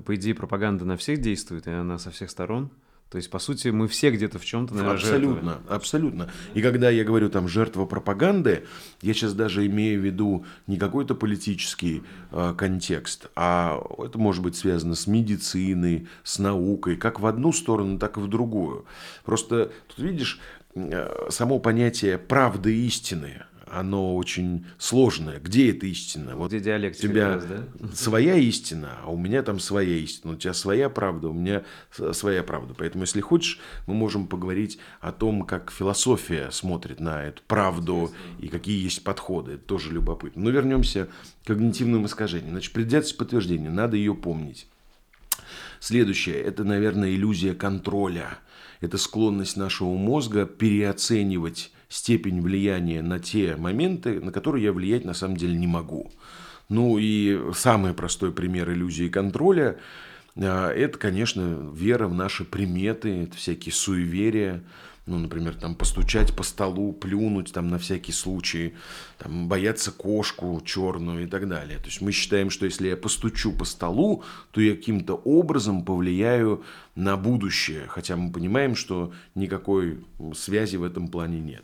по идее, пропаганда на всех действует, и она со всех сторон. То есть, по сути, мы все где-то в чем-то, наверное, Абсолютно, жертвы. абсолютно. И когда я говорю там жертва пропаганды, я сейчас даже имею в виду не какой-то политический э, контекст, а это может быть связано с медициной, с наукой, как в одну сторону, так и в другую. Просто тут видишь, э, само понятие правды истины, оно очень сложное. Где эта истина? Вот где диалектика у тебя раз, да? своя истина, а у меня там своя истина. У тебя своя правда, у меня своя правда. Поэтому, если хочешь, мы можем поговорить о том, как философия смотрит на эту правду и какие есть подходы. Это тоже любопытно. Но вернемся к когнитивным искажениям. Значит, предвзятость подтверждения, надо ее помнить. Следующее – это, наверное, иллюзия контроля. Это склонность нашего мозга переоценивать степень влияния на те моменты, на которые я влиять на самом деле не могу. Ну и самый простой пример иллюзии контроля а, – это, конечно, вера в наши приметы, это всякие суеверия, ну, например, там постучать по столу, плюнуть там на всякий случай, там, бояться кошку черную и так далее. То есть мы считаем, что если я постучу по столу, то я каким-то образом повлияю на будущее, хотя мы понимаем, что никакой связи в этом плане нет.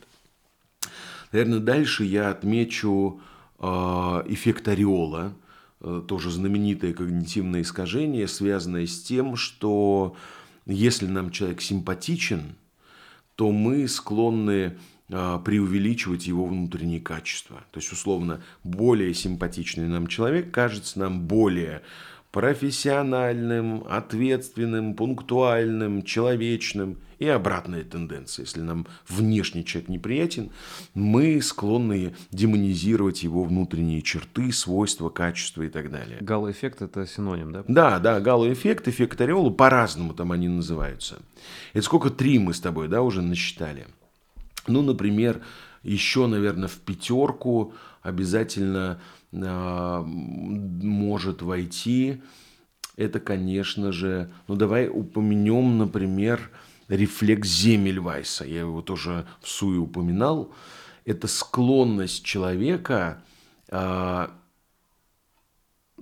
Наверное, дальше я отмечу э, эффект ореола, э, тоже знаменитое когнитивное искажение, связанное с тем, что если нам человек симпатичен, то мы склонны э, преувеличивать его внутренние качества. То есть, условно, более симпатичный нам человек кажется нам более профессиональным, ответственным, пунктуальным, человечным и обратная тенденция. Если нам внешний человек неприятен, мы склонны демонизировать его внутренние черты, свойства, качества и так далее. Гало-эффект – это синоним, да? Да, да, гало-эффект, эффект ореола, по-разному там они называются. Это сколько три мы с тобой, да, уже насчитали. Ну, например, еще, наверное, в пятерку обязательно э, может войти. Это, конечно же, ну давай упомянем, например, рефлекс Земельвайса. Я его тоже в суе упоминал. Это склонность человека э,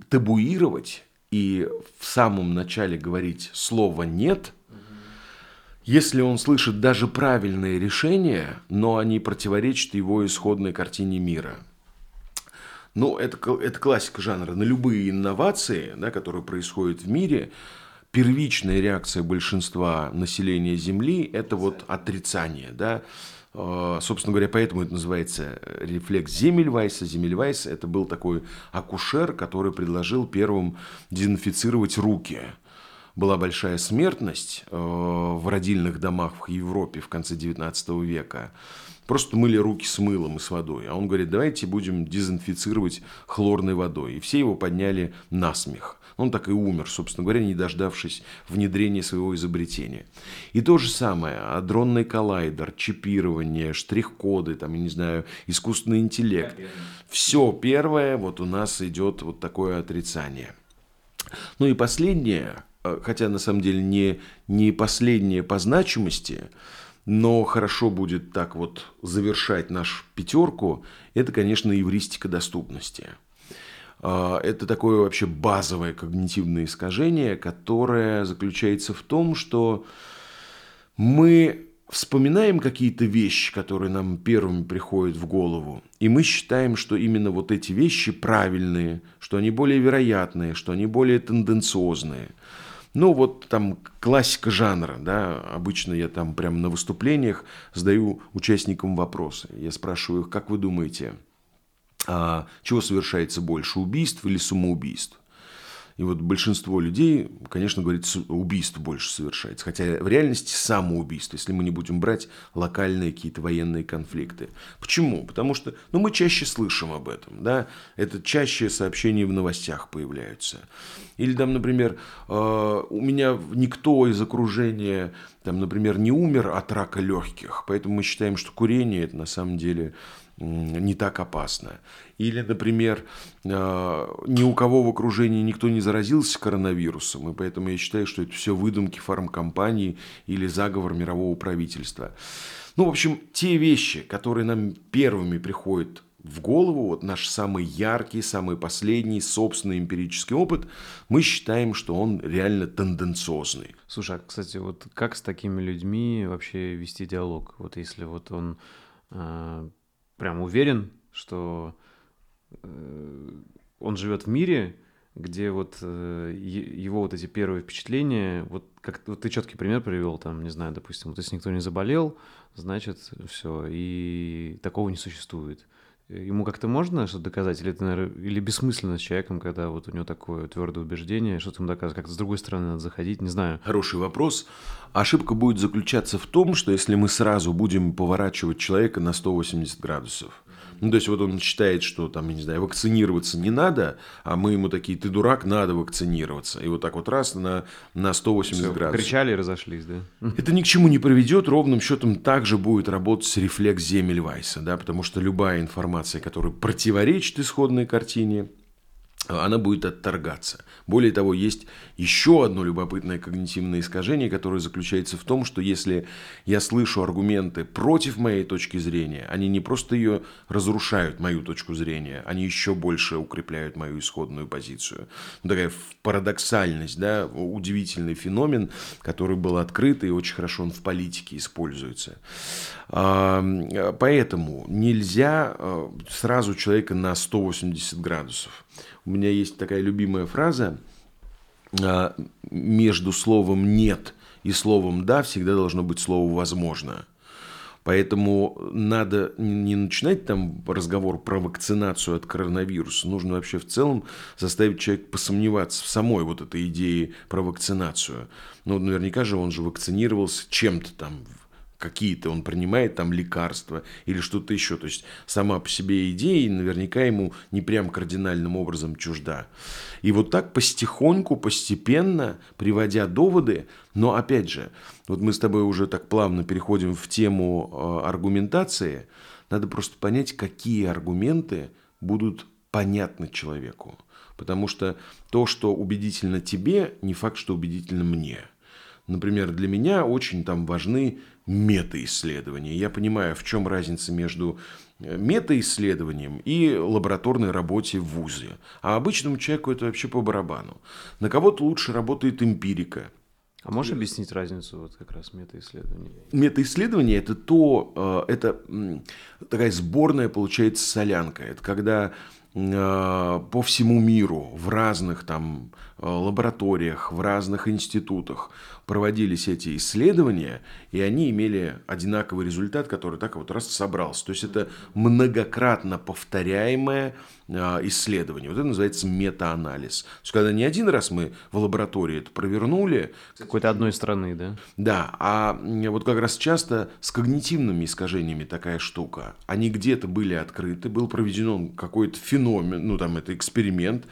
табуировать и в самом начале говорить слово «нет», если он слышит даже правильные решения, но они противоречат его исходной картине мира. Ну, это, это классика жанра. На любые инновации, да, которые происходят в мире, первичная реакция большинства населения Земли – это вот отрицание. Да? А, собственно говоря, поэтому это называется рефлекс Земельвайса. Земельвайс – это был такой акушер, который предложил первым дезинфицировать руки – была большая смертность э, в родильных домах в Европе в конце 19 века. Просто мыли руки с мылом и с водой. А он говорит, давайте будем дезинфицировать хлорной водой. И все его подняли на смех. Он так и умер, собственно говоря, не дождавшись внедрения своего изобретения. И то же самое, адронный коллайдер, чипирование, штрих-коды, там, я не знаю, искусственный интеллект. Все первое, вот у нас идет вот такое отрицание. Ну и последнее, Э, хотя на самом деле не, не последнее по значимости, но хорошо будет так вот завершать нашу пятерку, это, конечно, евристика доступности. Э, это такое вообще базовое когнитивное искажение, которое заключается в том, что мы вспоминаем какие-то вещи, которые нам первыми приходят в голову, и мы считаем, что именно вот эти вещи правильные, что они более вероятные, что они более тенденциозные – ну, вот там классика жанра, да, обычно я там прямо на выступлениях задаю участникам вопросы. Я спрашиваю их, как вы думаете, а, чего совершается больше, убийств или самоубийств? И вот большинство людей, конечно, говорит, убийство больше совершается. Хотя в реальности самоубийство, если мы не будем брать локальные какие-то военные конфликты. Почему? Потому что ну, мы чаще слышим об этом. Да? Это чаще сообщения в новостях появляются. Или там, например, э, у меня никто из окружения, там, например, не умер от рака легких. Поэтому мы считаем, что курение это на самом деле не так опасно. Или, например, а, ни у кого в окружении никто не заразился коронавирусом, и поэтому я считаю, что это все выдумки фармкомпаний или заговор мирового правительства. Ну, в общем, те вещи, которые нам первыми приходят в голову, вот наш самый яркий, самый последний собственный эмпирический опыт, мы считаем, что он реально тенденциозный. Слушай, а, кстати, вот как с такими людьми вообще вести диалог? Вот если вот он э, прям уверен, что э, он живет в мире, где вот э, его вот эти первые впечатления, вот как вот ты четкий пример привел, там, не знаю, допустим, вот если никто не заболел, значит, все, и такого не существует. Ему как-то можно что-то доказать, или это, наверное, или бессмысленно с человеком, когда вот у него такое твердое убеждение, что-то ему доказывать, как-то с другой стороны надо заходить, не знаю. Хороший вопрос. Ошибка будет заключаться в том, что если мы сразу будем поворачивать человека на 180 градусов, ну, то есть вот он считает, что там, я не знаю, вакцинироваться не надо, а мы ему такие, ты дурак, надо вакцинироваться. И вот так вот раз на, на 180 Все, градусов. Кричали и разошлись, да? Это ни к чему не приведет, ровным счетом также будет работать рефлекс Земельвайса, да, потому что любая информация, которая противоречит исходной картине, она будет отторгаться. Более того, есть еще одно любопытное когнитивное искажение, которое заключается в том, что если я слышу аргументы против моей точки зрения, они не просто ее разрушают, мою точку зрения, они еще больше укрепляют мою исходную позицию. Ну, такая парадоксальность, да, удивительный феномен, который был открыт и очень хорошо он в политике используется. Поэтому нельзя э, сразу человека на 180 градусов. У меня есть такая любимая фраза а, между словом «нет» и словом «да» всегда должно быть слово «возможно». Поэтому надо не начинать там разговор про вакцинацию от коронавируса. Нужно вообще в целом заставить человека посомневаться в самой вот этой идее про вакцинацию. Ну, наверняка же он же вакцинировался чем-то там какие-то он принимает там лекарства или что-то еще. То есть сама по себе идея наверняка ему не прям кардинальным образом чужда. И вот так постихоньку, постепенно, приводя доводы, но опять же, вот мы с тобой уже так плавно переходим в тему э, аргументации, надо просто понять, какие аргументы будут понятны человеку. Потому что то, что убедительно тебе, не факт, что убедительно мне – Например, для меня очень там важны метаисследование. Я понимаю, в чем разница между э, метаисследованием и лабораторной работе в ВУЗе. А обычному человеку это вообще по барабану. На кого-то лучше работает эмпирика. А можешь объяснить разницу вот как раз метаисследований? Метаисследование – это то, э, это такая сборная, получается, солянка. Это когда э, по всему миру в разных там лабораториях, в разных институтах проводились эти исследования, и они имели одинаковый результат, который так вот раз собрался. То есть это многократно повторяемое а, исследование. Вот это называется метаанализ. То есть когда не один раз мы в лаборатории это провернули. Какой-то одной страны, да? Да, а вот как раз часто с когнитивными искажениями такая штука. Они где-то были открыты, был проведен какой-то феномен, ну там это эксперимент,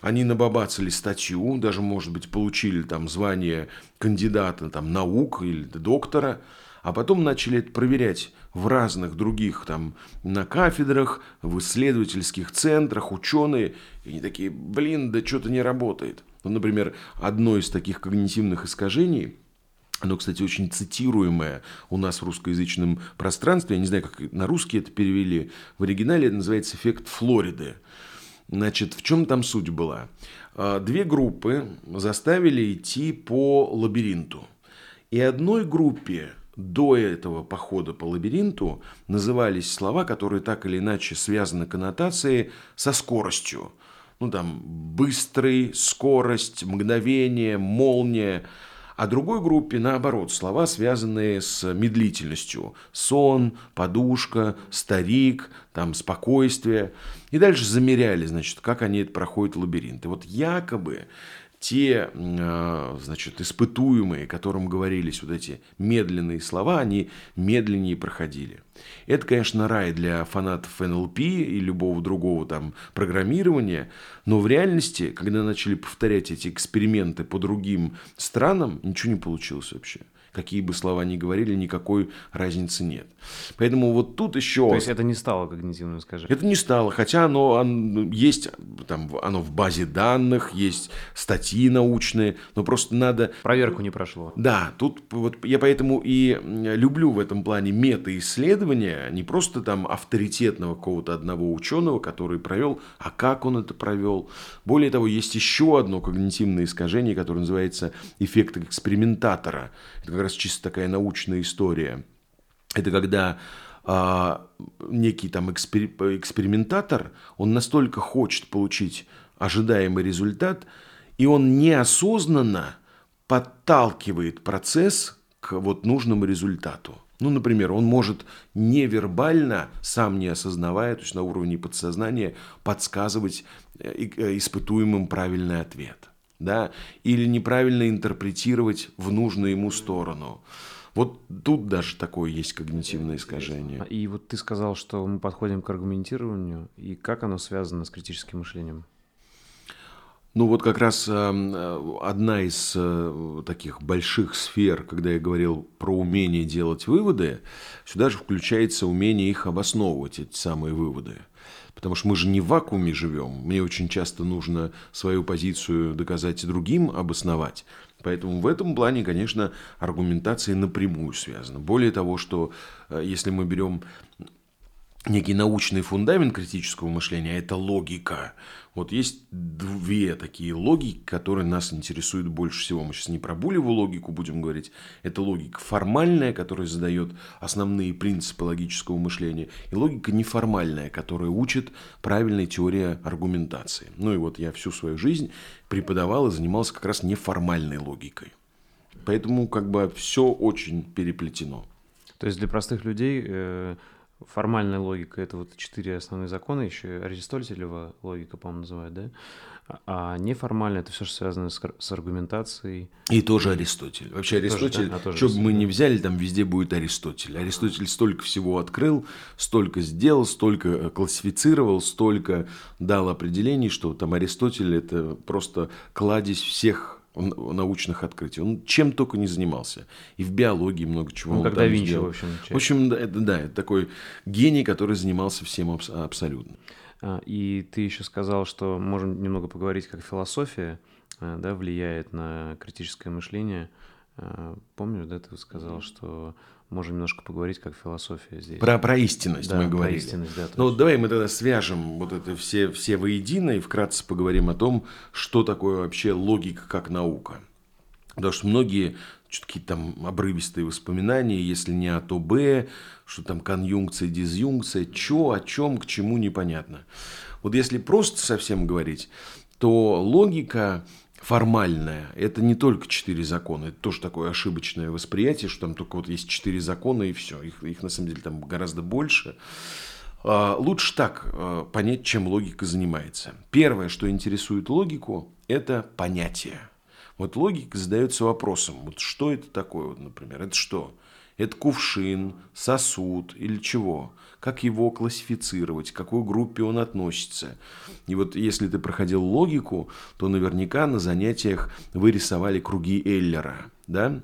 они набабацали статью, даже, может быть, получили там звание кандидата там, наук или доктора, а потом начали это проверять в разных других там на кафедрах, в исследовательских центрах, ученые, и они такие, блин, да что-то не работает. Ну, например, одно из таких когнитивных искажений – оно, кстати, очень цитируемое у нас в русскоязычном пространстве. Я не знаю, как на русский это перевели. В оригинале это называется эффект Флориды. Значит, в чем там суть была? А, две группы заставили идти по лабиринту. И одной группе до этого похода по лабиринту назывались слова, которые так или иначе связаны коннотацией со скоростью. Ну, там, быстрый, скорость, мгновение, молния – а другой группе, наоборот, слова, связанные с медлительностью. Сон, подушка, старик, там, спокойствие. И дальше замеряли, значит, как они проходят лабиринт. И вот якобы те, а, значит, испытуемые, которым говорились вот эти медленные слова, они медленнее проходили. Это, конечно, рай для фанатов НЛП и любого другого там программирования, но в реальности, когда начали повторять эти эксперименты по другим странам, ничего не получилось вообще какие бы слова ни говорили, никакой разницы нет. Поэтому вот тут еще... То есть это не стало когнитивным искажением? Это не стало, хотя оно, оно есть, там, оно в базе данных, есть статьи научные, но просто надо... Проверку не прошло. Да, тут вот я поэтому и люблю в этом плане мета-исследования, не просто там авторитетного какого-то одного ученого, который провел, а как он это провел. Более того, есть еще одно когнитивное искажение, которое называется эффект экспериментатора. Это как раз чисто такая научная история. Это когда а, некий там экспер, экспериментатор, он настолько хочет получить ожидаемый результат, и он неосознанно подталкивает процесс к вот нужному результату. Ну, например, он может невербально, сам не осознавая, то есть на уровне подсознания, подсказывать э, э, испытуемым правильный ответ да, или неправильно интерпретировать в нужную ему сторону. Вот тут даже такое есть когнитивное искажение. И вот ты сказал, что мы подходим к аргументированию, и как оно связано с критическим мышлением? Ну вот как раз эм, э, одна из э, таких больших сфер, когда я говорил про умение делать выводы, сюда же включается умение их обосновывать, эти самые выводы. Потому что мы же не в вакууме живем. Мне очень часто нужно свою позицию доказать и другим, обосновать. Поэтому в этом плане, конечно, аргументация напрямую связана. Более того, что э, если мы берем некий научный фундамент критического мышления, а это логика. Вот есть две такие логики, которые нас интересуют больше всего. Мы сейчас не про булевую логику будем говорить. Это логика формальная, которая задает основные принципы логического мышления, и логика неформальная, которая учит правильной теории аргументации. Ну и вот я всю свою жизнь преподавал и занимался как раз неформальной логикой. Поэтому как бы все очень переплетено. То есть для простых людей э, формальная логика — это вот четыре основные закона, еще Аристотелева логика, по-моему, называют, да? А неформальная — это все, что связано с, с аргументацией. И тоже Аристотель. Вообще Аристотель, тоже, да? а, что бы мы ни взяли, там везде будет Аристотель. Аристотель столько всего открыл, столько сделал, столько э, классифицировал, столько дал определений, что там Аристотель — это просто кладезь всех научных открытий. Он чем только не занимался. И в биологии много чего ну, он как там Винчи, сделал. в общем. В общем, да, это, да, это такой гений, который занимался всем абсолютно. А, и ты еще сказал, что можем немного поговорить, как философия э, да, влияет на критическое мышление. А, помнишь, да, ты сказал, что можем немножко поговорить, как философия здесь. Про, про истинность да, мы про говорили. истинность, да, ну, давай мы тогда свяжем вот это все, все воедино и вкратце поговорим о том, что такое вообще логика как наука. Потому что многие что-то какие-то там обрывистые воспоминания, если не от ОБ, что там конъюнкция, дизъюнкция, что, о чем, к чему, непонятно. Вот если просто совсем говорить, то логика формальная, это не только четыре закона, это тоже такое ошибочное восприятие, что там только вот есть четыре закона и все, их, их на самом деле там гораздо больше. А, лучше так а, понять, чем логика занимается. Первое, что интересует логику, это понятие. Вот логика задается вопросом, вот что это такое, вот, например, это что? Это кувшин, сосуд или чего? Как его классифицировать, к какой группе он относится? И вот если ты проходил логику, то наверняка на занятиях вы рисовали круги Эллера, да?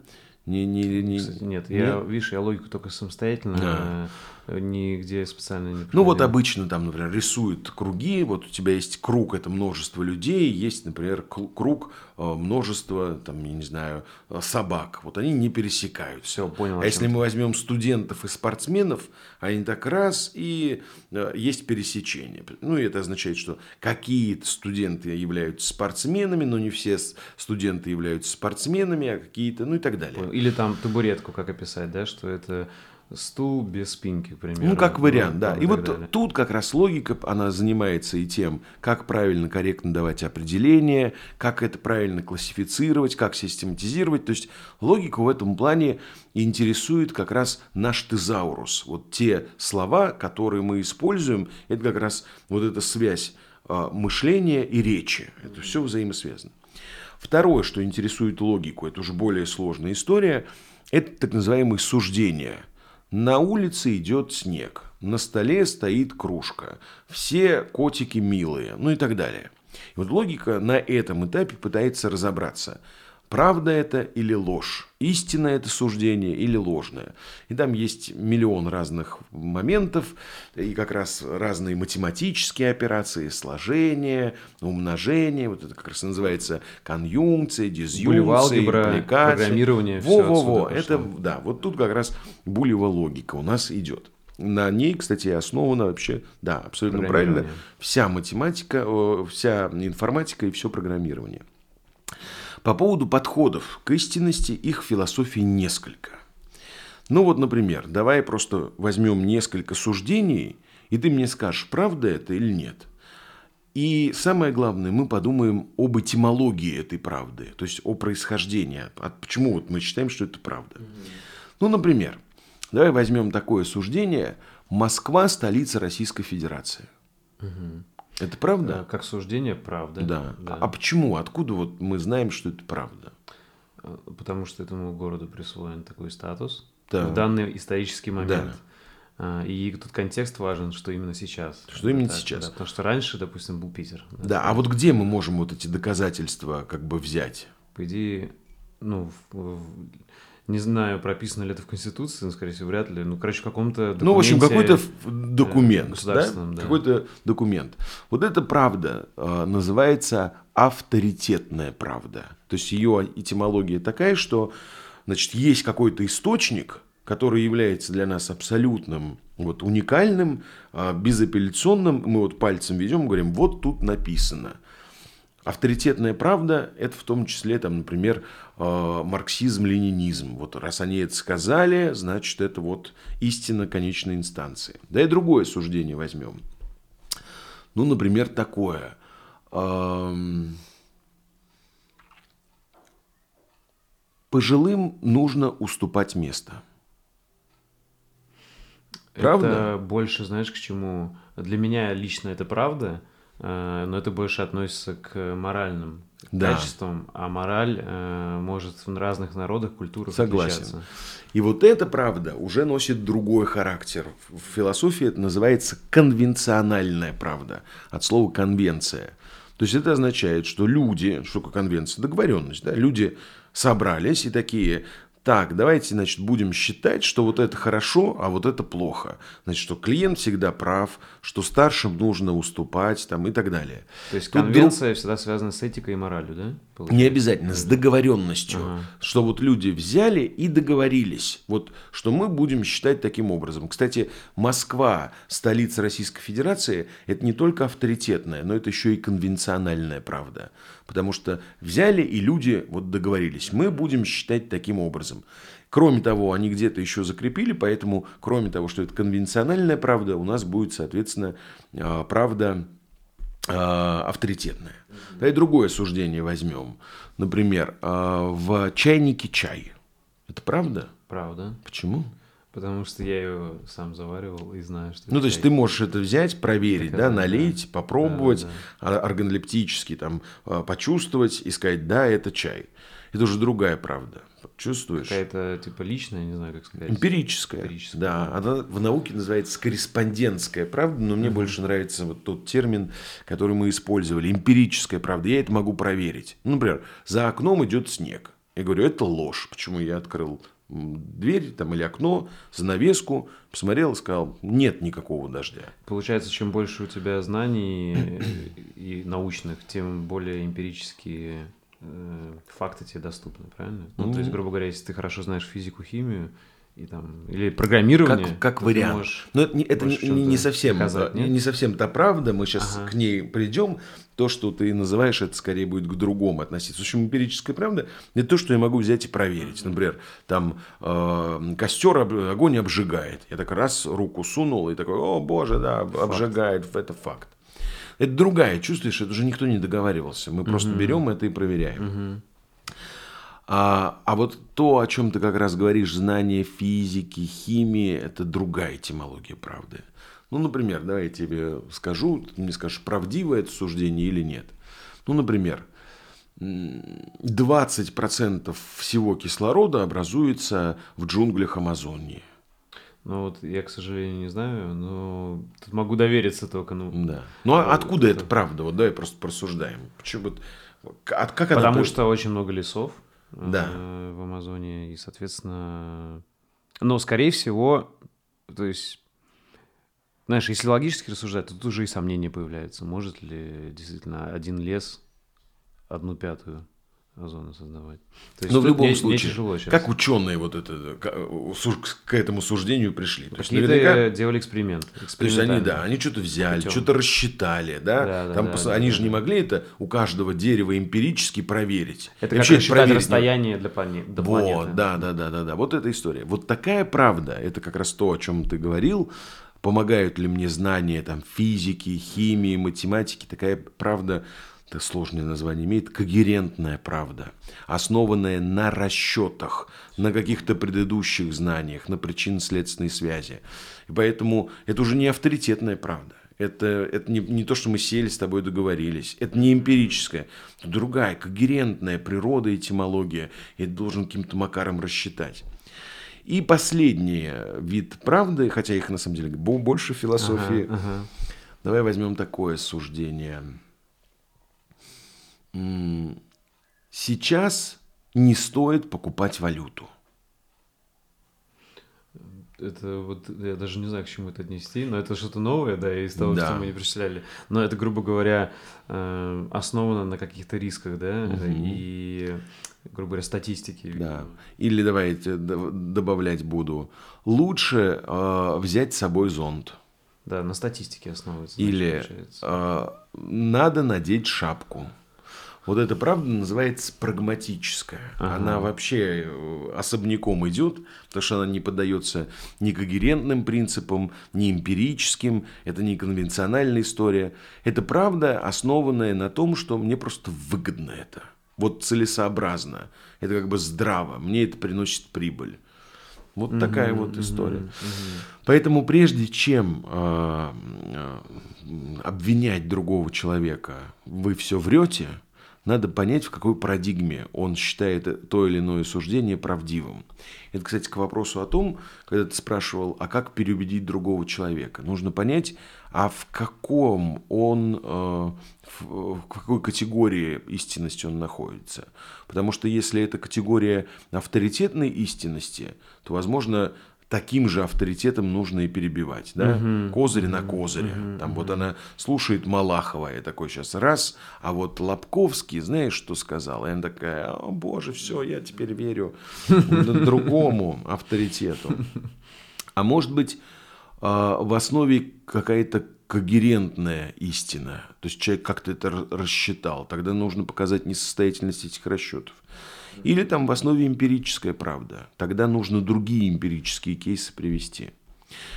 Не, не, не, Кстати, нет, нет, я, видишь, я логику только самостоятельно да нигде специально не Ну вот обычно там, например, рисуют круги, вот у тебя есть круг, это множество людей, есть, например, круг э, множество, там, я не знаю, э, собак. Вот они не пересекаются. Все, понял. А если мы возьмем студентов и спортсменов, они так раз и э, есть пересечение. Ну и это означает, что какие-то студенты являются спортсменами, но не все студенты являются спортсменами, а какие-то, ну и так далее. Или там табуретку как описать, да, что это стул без спинки, к примеру. Ну, как вариант, ну, да. И, вот далее. тут как раз логика, она занимается и тем, как правильно, корректно давать определения, как это правильно классифицировать, как систематизировать. То есть логику в этом плане интересует как раз наш тезаурус. Вот те слова, которые мы используем, это как раз вот эта связь э, мышления и речи. Это все взаимосвязано. Второе, что интересует логику, это уже более сложная история, это так называемые суждения – на улице идет снег, на столе стоит кружка, все котики милые, ну и так далее. И вот логика на этом этапе пытается разобраться – Правда это или ложь? Истинное это суждение или ложное? И там есть миллион разных моментов, и как раз разные математические операции, сложение, умножение, вот это как раз называется конъюнкция, дизъюнкция, импликация. программирование. Во-во-во, это, да, вот тут как раз булева логика у нас идет. На ней, кстати, основана вообще, да, абсолютно правильно, вся математика, вся информатика и все программирование. По поводу подходов к истинности их философии несколько. Ну вот, например, давай просто возьмем несколько суждений, и ты мне скажешь, правда это или нет. И самое главное, мы подумаем об этимологии этой правды, то есть о происхождении. От, почему вот мы считаем, что это правда. Ну, например, давай возьмем такое суждение. Москва – столица Российской Федерации. Угу. Это правда? Как суждение, правда. Да. да. А почему? Откуда вот мы знаем, что это правда? Э, потому что этому городу присвоен такой статус да. в данный исторический момент. Да. А, и тут контекст важен, что именно сейчас. Что именно так, сейчас. Да, потому что раньше, допустим, был Питер. Да, да, а вот где мы можем вот эти доказательства как бы взять? По идее, ну, в, не знаю, прописано ли это в Конституции, но, скорее всего, вряд ли. Ну, короче, в каком-то документе... Ну, в общем, какой-то документ, да? да? Какой-то документ. Вот эта правда э, называется авторитетная правда. То есть ее этимология такая, что, значит, есть какой-то источник, который является для нас абсолютным, вот уникальным, э, безапелляционным. Мы вот пальцем ведем, говорим, вот тут написано. Авторитетная правда – это в том числе, там, например, э, марксизм-ленинизм. Вот раз они это сказали, значит, это вот истина конечной инстанции. Да и другое суждение возьмем. Ну, например, такое. Эм, пожилым нужно уступать место. Правда? Это больше, знаешь, к чему? Для меня лично это правда – но это больше относится к моральным да. качествам, а мораль э, может в разных народах, культурах Согласен. отличаться. И вот эта правда уже носит другой характер. В философии это называется конвенциональная правда, от слова конвенция. То есть это означает, что люди, что такое конвенция, договоренность, да, люди собрались и такие, так, давайте, значит, будем считать, что вот это хорошо, а вот это плохо. Значит, что клиент всегда прав, что старшим нужно уступать там, и так далее. То есть Тут конвенция всегда связана с этикой и моралью, да? Получается? Не обязательно, с договоренностью. Ага. Что вот люди взяли и договорились, вот, что мы будем считать таким образом. Кстати, Москва, столица Российской Федерации, это не только авторитетная, но это еще и конвенциональная правда. Потому что взяли и люди вот договорились, мы будем считать таким образом. Кроме того, они где-то еще закрепили, поэтому, кроме того, что это конвенциональная правда, у нас будет, соответственно, а, правда а, авторитетная. Да и другое суждение возьмем. Например, а, в чайнике чай. Это правда? Правда. Почему? Потому что я ее сам заваривал и знаю, что Ну, то есть ты можешь это взять, проверить, да, Доказать, да. налить, попробовать, Да, а- органолептически там а, почувствовать и сказать, да, это чай. Это уже другая правда. Чувствуешь? Какая-то типа личная, не знаю, как сказать. Эмпирическая. Эмпирическая, Да, она в науке называется корреспондентская правда, но мне больше нравится вот тот термин, который мы использовали, эмпирическая правда. Я это могу проверить. Ну, например, за окном идет снег. Я говорю, это ложь. Почему я открыл дверь там, или окно, занавеску, посмотрел и сказал, нет никакого дождя. Получается, чем больше у тебя знаний и научных, тем более эмпирические факты тебе доступны, правильно? Ну, то есть, грубо говоря, если ты хорошо знаешь физику, химию и там или программирование, Как, как вариант. можешь Но это, не, это не, совсем, доказать, э, не совсем та правда. Мы сейчас Ага. к ней придем. То, что ты называешь, это скорее будет к другому относиться. В общем, эмпирическая правда – это то, что я могу взять и проверить. Например, там э, костер, об- огонь обжигает. Я так раз руку сунул и такой, о боже, да, об- обжигает, это факт. Это другая, чувствуешь, это уже никто не договаривался. Мы просто берем это и проверяем. А, а вот то, о чем ты как раз говоришь, знание физики, химии, это другая этимология правды. Ну, например, давай я тебе скажу, ты мне скажешь, правдиво это суждение или нет. Ну, например, м, 20% всего кислорода образуется в джунглях Амазонии. Ну вот я, к сожалению, не знаю, но тут могу довериться только, ну, Да. Ну, а откуда это правда? Вот давай просто просуждаем. Почему от, как она потому при- что очень много лесов э, Да. в Амазонии, и, соответственно, но, скорее всего, то есть, знаешь, если логически рассуждать, то тут уже и сомнения появляются. Может ли действительно один лес одну пятую озона создавать? То есть Но в любом мне случае, тяжело сейчас. как ученые вот это, к, этому суждению пришли? То есть, наверняка- делали эксперимент. То есть они, да, они что-то взяли, Путем. что-то рассчитали, да? Да, Там да, пос- да, они да, же не да. могли это у каждого дерева эмпирически проверить. Это И как вообще рассчитать проверить не- расстояние для плане- до Вот, планеты. да, да, да, да, да. Вот эта история. Вот такая правда, это как раз то, о чем ты говорил. Помогают ли мне знания там физики, химии, математики? Такая правда, это сложное название имеет, когерентная правда, основанная на расчетах, на каких-то предыдущих знаниях, на причинно-следственной связи. И поэтому это уже не авторитетная правда. Это, это не, не то, что мы сели с тобой договорились. Это не эмпирическая. Это другая, когерентная природа, этимология. И это должен каким-то макаром рассчитать. И последний вид правды, хотя их на самом деле бо- больше в философии. Ага, ага. Давай возьмем такое суждение. Сейчас не стоит покупать валюту. Это вот, я даже не знаю, к чему это отнести, но это что-то новое, да, из того, Да. что мы не перечисляли. Но это, грубо говоря, э, основано на каких-то рисках, да, и, грубо говоря, статистике. Да. Или давайте добавлять буду. Лучше э, взять с собой зонт. Да, на статистике основывается. Или э, надо надеть шапку. Вот эта правда называется прагматическая. Ага. Она вообще э, особняком идет, потому что она не поддается ни когерентным принципам, ни эмпирическим. Это не конвенциональная история. Это правда, основанная на том, что мне просто выгодно это. Вот целесообразно. Это как бы здраво. Мне это приносит прибыль. Вот такая вот история. Поэтому прежде чем э, э, обвинять другого человека, вы все врете, надо понять, в какой парадигме он считает то или иное суждение правдивым. Это, кстати, к вопросу о том, когда ты спрашивал, а как переубедить другого человека. Нужно понять, а в каком он, э, в какой категории истинности он находится. Потому что если это категория авторитетной истинности, то, возможно, таким же авторитетом нужно и перебивать, да? Угу. Козырь на козыре. Угу. Там вот она слушает Малахова, я такой сейчас раз, а вот Лобковский, знаешь, что сказал? И она такая, о боже, все, я теперь верю другому авторитету. А может быть, а, в основе какая-то когерентная истина. То есть человек как-то это рассчитал. Тогда нужно показать несостоятельность этих расчетов. Или там в основе эмпирическая правда. Тогда нужно другие эмпирические кейсы привести.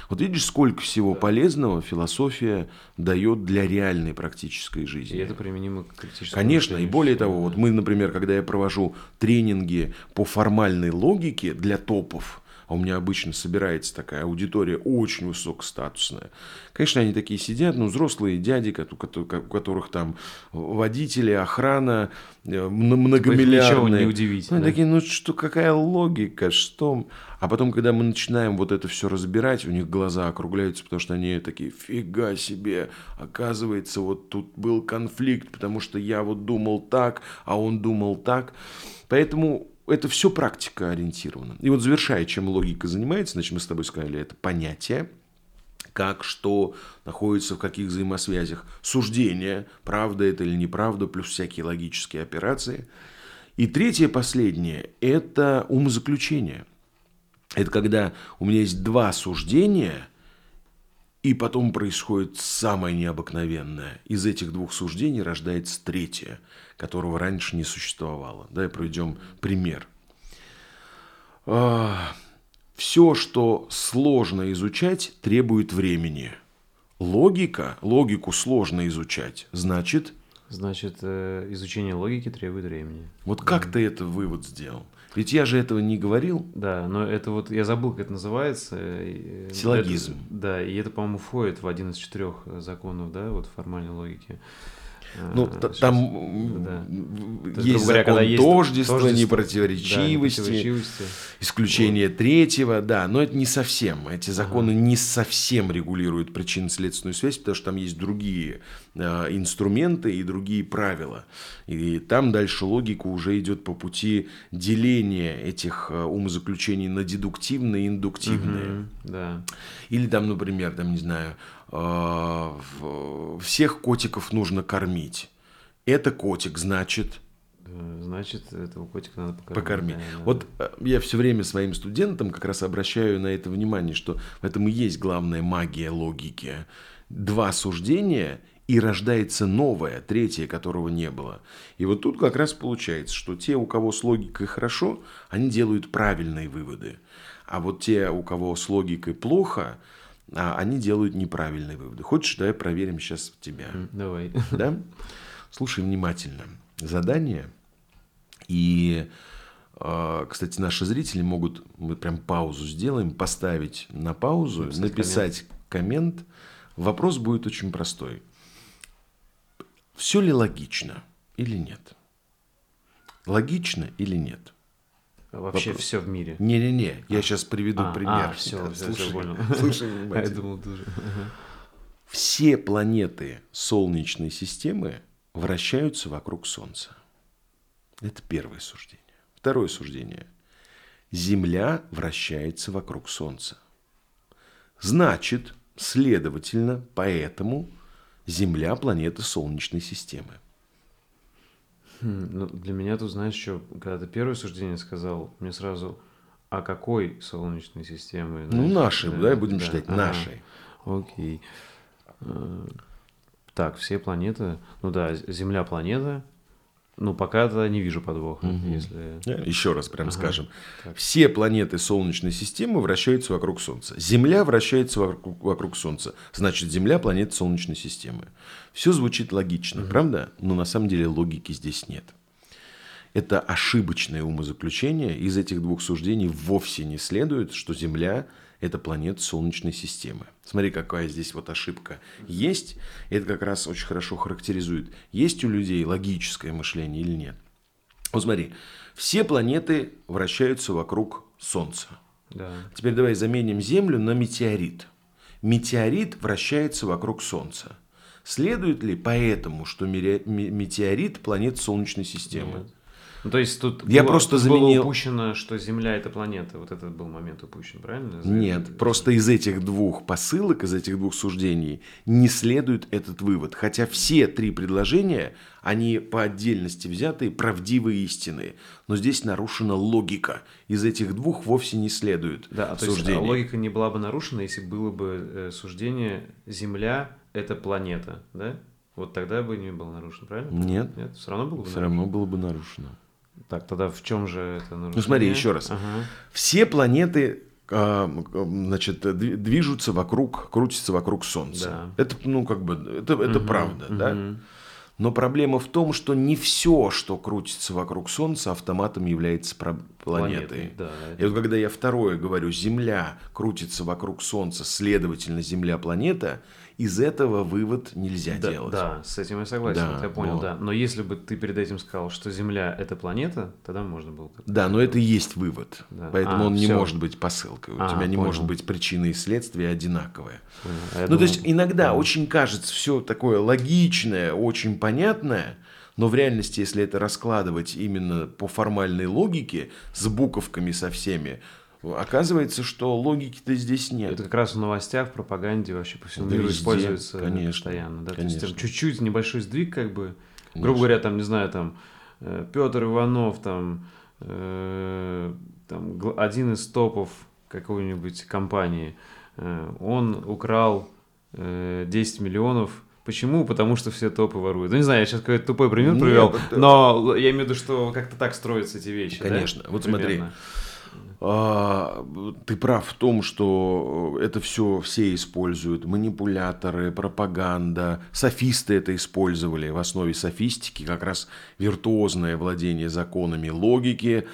Вот видишь, сколько всего полезного философия дает для реальной практической жизни. И это применимо к критическому Конечно, и более того, вот мы, например, когда я провожу тренинги по формальной логике для топов, а у меня обычно собирается такая аудитория очень высокостатусная. Конечно, они такие сидят, ну, взрослые дяди, у которых там водители, охрана, э, многомиллиардные. Ничего не удивительно. Ну, такие, ну, что, какая логика, что... А потом, когда мы начинаем вот это все разбирать, у них глаза округляются, потому что они такие, фига себе, оказывается, вот тут был конфликт, потому что я вот думал так, а он думал так. Поэтому это все практика ориентировано. И вот завершая, чем логика занимается, значит, мы с тобой сказали, это понятие, как что находится в каких взаимосвязях, суждение, правда это или неправда, плюс всякие логические операции. И третье, последнее, это умозаключение. Это когда у меня есть два суждения, и потом происходит самое необыкновенное. Из этих двух суждений рождается третье – которого раньше не существовало. Давай проведем пример. А, Все, что сложно изучать, требует времени. Логика, логику сложно изучать, значит... Значит, э, изучение логики требует времени. Вот как ты это вывод сделал? Ведь я же этого не говорил. Да, но это вот, я забыл, как это называется. Силлогизм. Это, да, и это, по-моему, входит в один из четырех законов, да, вот формальной логики. Ну, а, там да. есть, говоря, закон есть тождества, тождество, непротиворечивости, да, непротиворечивости, исключение вот. третьего, да, но это не совсем. Эти законы ага. не совсем регулируют причинно-следственную связь, потому что там есть другие э, инструменты и другие правила. И там дальше логика уже идет по пути деления этих э, умозаключений на дедуктивные и индуктивные. Угу, да. Или там, например, там, не знаю, всех котиков нужно кормить. Это котик, значит... Э, значит, этого котика надо покормить. покормить. Да, да. Вот э, я все время своим студентам как раз обращаю на это внимание, что в этом и есть главная магия логики. Два суждения и рождается новое, третье, которого не было. И вот тут как раз получается, что те, у кого с логикой хорошо, они делают правильные выводы. А вот те, у кого с логикой плохо, они делают неправильные выводы. Хочешь, давай проверим сейчас тебя. Давай. Да? Слушай внимательно. Задание. И, а, кстати, наши зрители могут, мы прям паузу сделаем, поставить на паузу, написать, написать коммент. коммент. Вопрос будет очень простой. Все ли логично или нет? Логично или нет? Вообще Вопрос. все в мире. Не-не-не, я а. сейчас приведу а, пример. А, все, да, слушай, все. Слушай внимательно. Я думал тоже. Все планеты Солнечной системы вращаются вокруг Солнца. Это первое суждение. Второе суждение. Земля вращается вокруг Солнца. Значит, следовательно, поэтому Земля – планета Солнечной системы. Хм, ну, для меня тут, знаешь, что, когда ты первое суждение сказал, мне сразу, а какой Солнечной системы? Ну, знаешь, ну, нашей, да, да будем да. считать, ага. нашей. Окей. Э, так, все планеты, ну да, Земля планета, ну, пока-то не вижу подвоха. Угу. Если... Еще раз прям ага. скажем. Так. Все планеты Солнечной системы вращаются вокруг Солнца. Земля вращается вокруг, вокруг Солнца. Значит, Земля – планета Солнечной системы. Все звучит логично, угу. правда? Но на самом деле логики здесь нет. Это ошибочное умозаключение. Из этих двух суждений вовсе не следует, что Земля это планета Солнечной системы. Смотри, какая здесь вот ошибка есть. Это как раз очень хорошо характеризует, есть у людей логическое мышление или нет. Вот смотри, все планеты вращаются вокруг Солнца. Да. Теперь давай заменим Землю на метеорит. Метеорит вращается вокруг Солнца. Следует ли поэтому, что метеорит планет Солнечной системы? Нет. Ну, то есть тут Я было, просто тут было заменил- упущено, что Земля это планета. Вот этот был момент упущен, правильно? Нет, просто из этих двух посылок, из этих двух суждений не следует этот вывод. Хотя все три предложения, они по отдельности взятые, правдивые истины. Но здесь нарушена логика. Из этих двух вовсе не следует Да, то есть а, логика не была бы нарушена, если было бы э, суждение Земля это планета, да? Вот тогда бы не было нарушено, правильно? Нет. Нет, все равно было бы Все нарушено. равно было бы нарушено. Так, тогда в чем же это нарушение? Ну смотри, еще раз. Ага. Все планеты а, значит, дви- движутся вокруг, крутятся вокруг Солнца. Да. Это, ну, как бы, это, это Мгм, правда, да? мгм. Но проблема в том, что не все, что крутится вокруг Солнца, автоматом является планетой. Да, И вот когда я второе говорю, Земля крутится вокруг Солнца, следовательно, Земля планета, из этого вывод нельзя да, делать. да, с этим я согласен, Да, я понял, вот. да. Но если бы ты перед этим сказал, что Земля это планета, тогда можно было Да, но это и есть вывод. Да. Поэтому А, он не всё. может быть посылкой. У А, тебя не понял. может быть причина и следствие одинаковые. Понял. А ну, думал- то есть иногда Понял. очень кажется все такое логичное, очень понятное, но в реальности, если это раскладывать именно по формальной логике, с буковками со всеми, оказывается, что логики-то здесь нет. Это как раз в новостях, в пропаганде вообще по всему Да миру везде, используется конечно, постоянно. Да? То есть там конечно. чуть-чуть небольшой сдвиг, как бы, Конечно. грубо говоря, там, не знаю, там Петр Иванов, там, э, там один из топов какой-нибудь компании, э, он украл э, 10 миллионов. Почему? Потому что все топы воруют. Ну, не знаю, я сейчас какой-то тупой пример Нет, привел, это- но я имею в виду, что как-то так строятся эти вещи. да? Конечно. Вот смотри. Примерно. А, ты прав в том, что это все все используют. Манипуляторы, пропаганда, софисты это использовали. В основе софистики как раз виртуозное владение законами логики,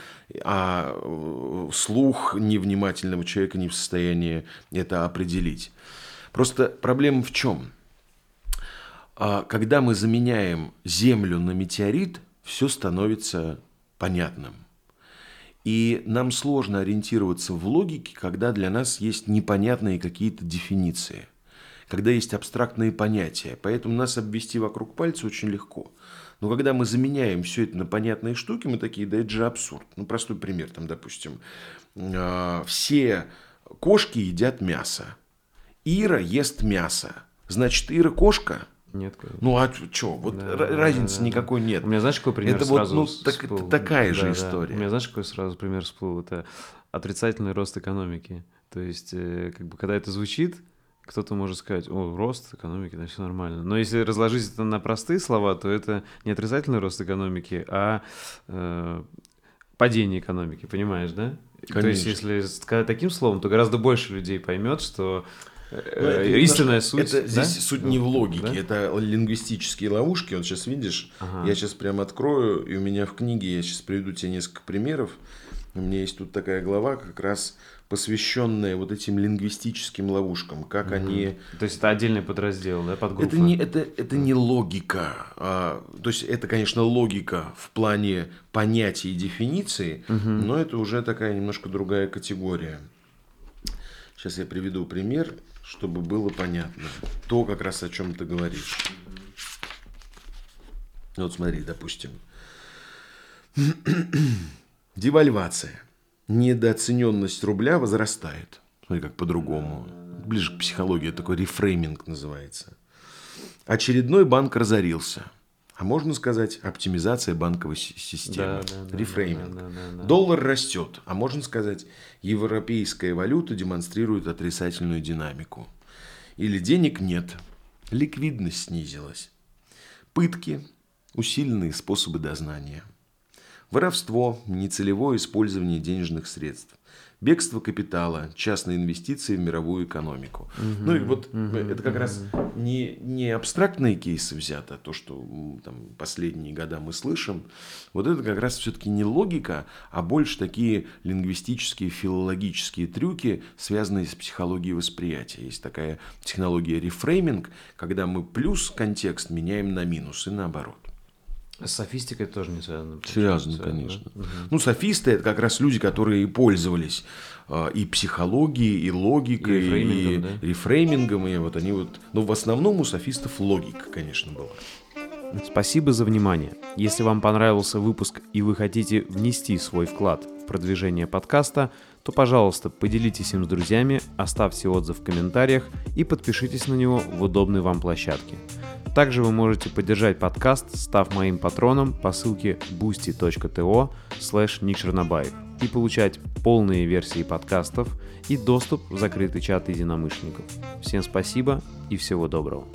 а э, слух невнимательного человека не в состоянии это определить. Просто проблема в чем? А, Когда мы заменяем Землю на метеорит, все становится понятным. И нам сложно ориентироваться в логике, когда для нас есть непонятные какие-то дефиниции, когда есть абстрактные понятия. Поэтому нас обвести вокруг пальца очень легко. Но когда мы заменяем все это на понятные штуки, мы такие, да это же абсурд. Ну, простой пример, там, допустим, а, все кошки едят мясо. Ира ест мясо. Значит, Ира кошка? Нет, конечно. Ну, а что? Вот Да, ра- да, разницы да, да. никакой нет. У меня знаешь, какой пример Это вот, сразу ну, с- так- всплыл? такая же Да, да. история. У меня знаешь, какой сразу пример всплыл? Это отрицательный рост экономики. То есть, э, как бы, когда это звучит, кто-то может сказать, о, рост экономики, значит, все нормально. Но если разложить это на простые слова, то это не отрицательный рост экономики, а э, падение экономики, понимаешь, да? То есть, Конечно. если сказать таким словом, то гораздо больше людей поймет, что Ну, это истинная суть. Это да? здесь суть не в логике, Да? это лингвистические ловушки. Вот сейчас видишь, Ага. я сейчас прям открою, и у меня в книге, я сейчас приведу тебе несколько примеров. У меня есть тут такая глава, как раз посвященная вот этим лингвистическим ловушкам, как они То есть это отдельный подраздел, да, подгруппа? Это не, это, это не логика. а, то есть это, конечно, логика в плане понятий и дефиниции, но это уже такая немножко другая категория. Сейчас я приведу пример, чтобы было понятно. То, как раз о чем ты говоришь. Вот смотри, допустим. Девальвация. Недооцененность рубля возрастает. Смотри, как по-другому. Ближе к психологии такой рефрейминг называется. Очередной банк разорился. А можно сказать, оптимизация банковой си- системы. Да, да, Рефрейминг. да, да, да, да. Доллар растет. А можно сказать, европейская валюта демонстрирует отрицательную динамику. Или денег нет. Ликвидность снизилась. Пытки, усиленные способы дознания. воровство, нецелевое использование денежных средств, бегство капитала, частные инвестиции в мировую экономику. Угу, ну и вот угу, это как угу. раз не, не абстрактные кейсы взято, то, что там, последние года мы слышим. Вот это как раз все-таки не логика, а больше такие лингвистические, филологические трюки, связанные с психологией восприятия. Есть такая технология рефрейминг, когда мы плюс контекст меняем на минус и наоборот. С софистикой тоже не связано. Связано, конечно. Да? Угу. Ну, софисты это как раз люди, которые пользовались э, и психологией, и логикой, и рефреймингом, и, да? рефреймингом, и вот они вот. Но в основном у софистов логика, конечно, была. Спасибо за внимание. Если вам понравился выпуск и вы хотите внести свой вклад в продвижение подкаста, то, пожалуйста, поделитесь им с друзьями, оставьте отзыв в комментариях и подпишитесь на него в удобной вам площадке. Также вы можете поддержать подкаст, став моим патроном по ссылке boosty.to slash и получать полные версии подкастов и доступ в закрытый чат единомышленников. Всем спасибо и всего доброго.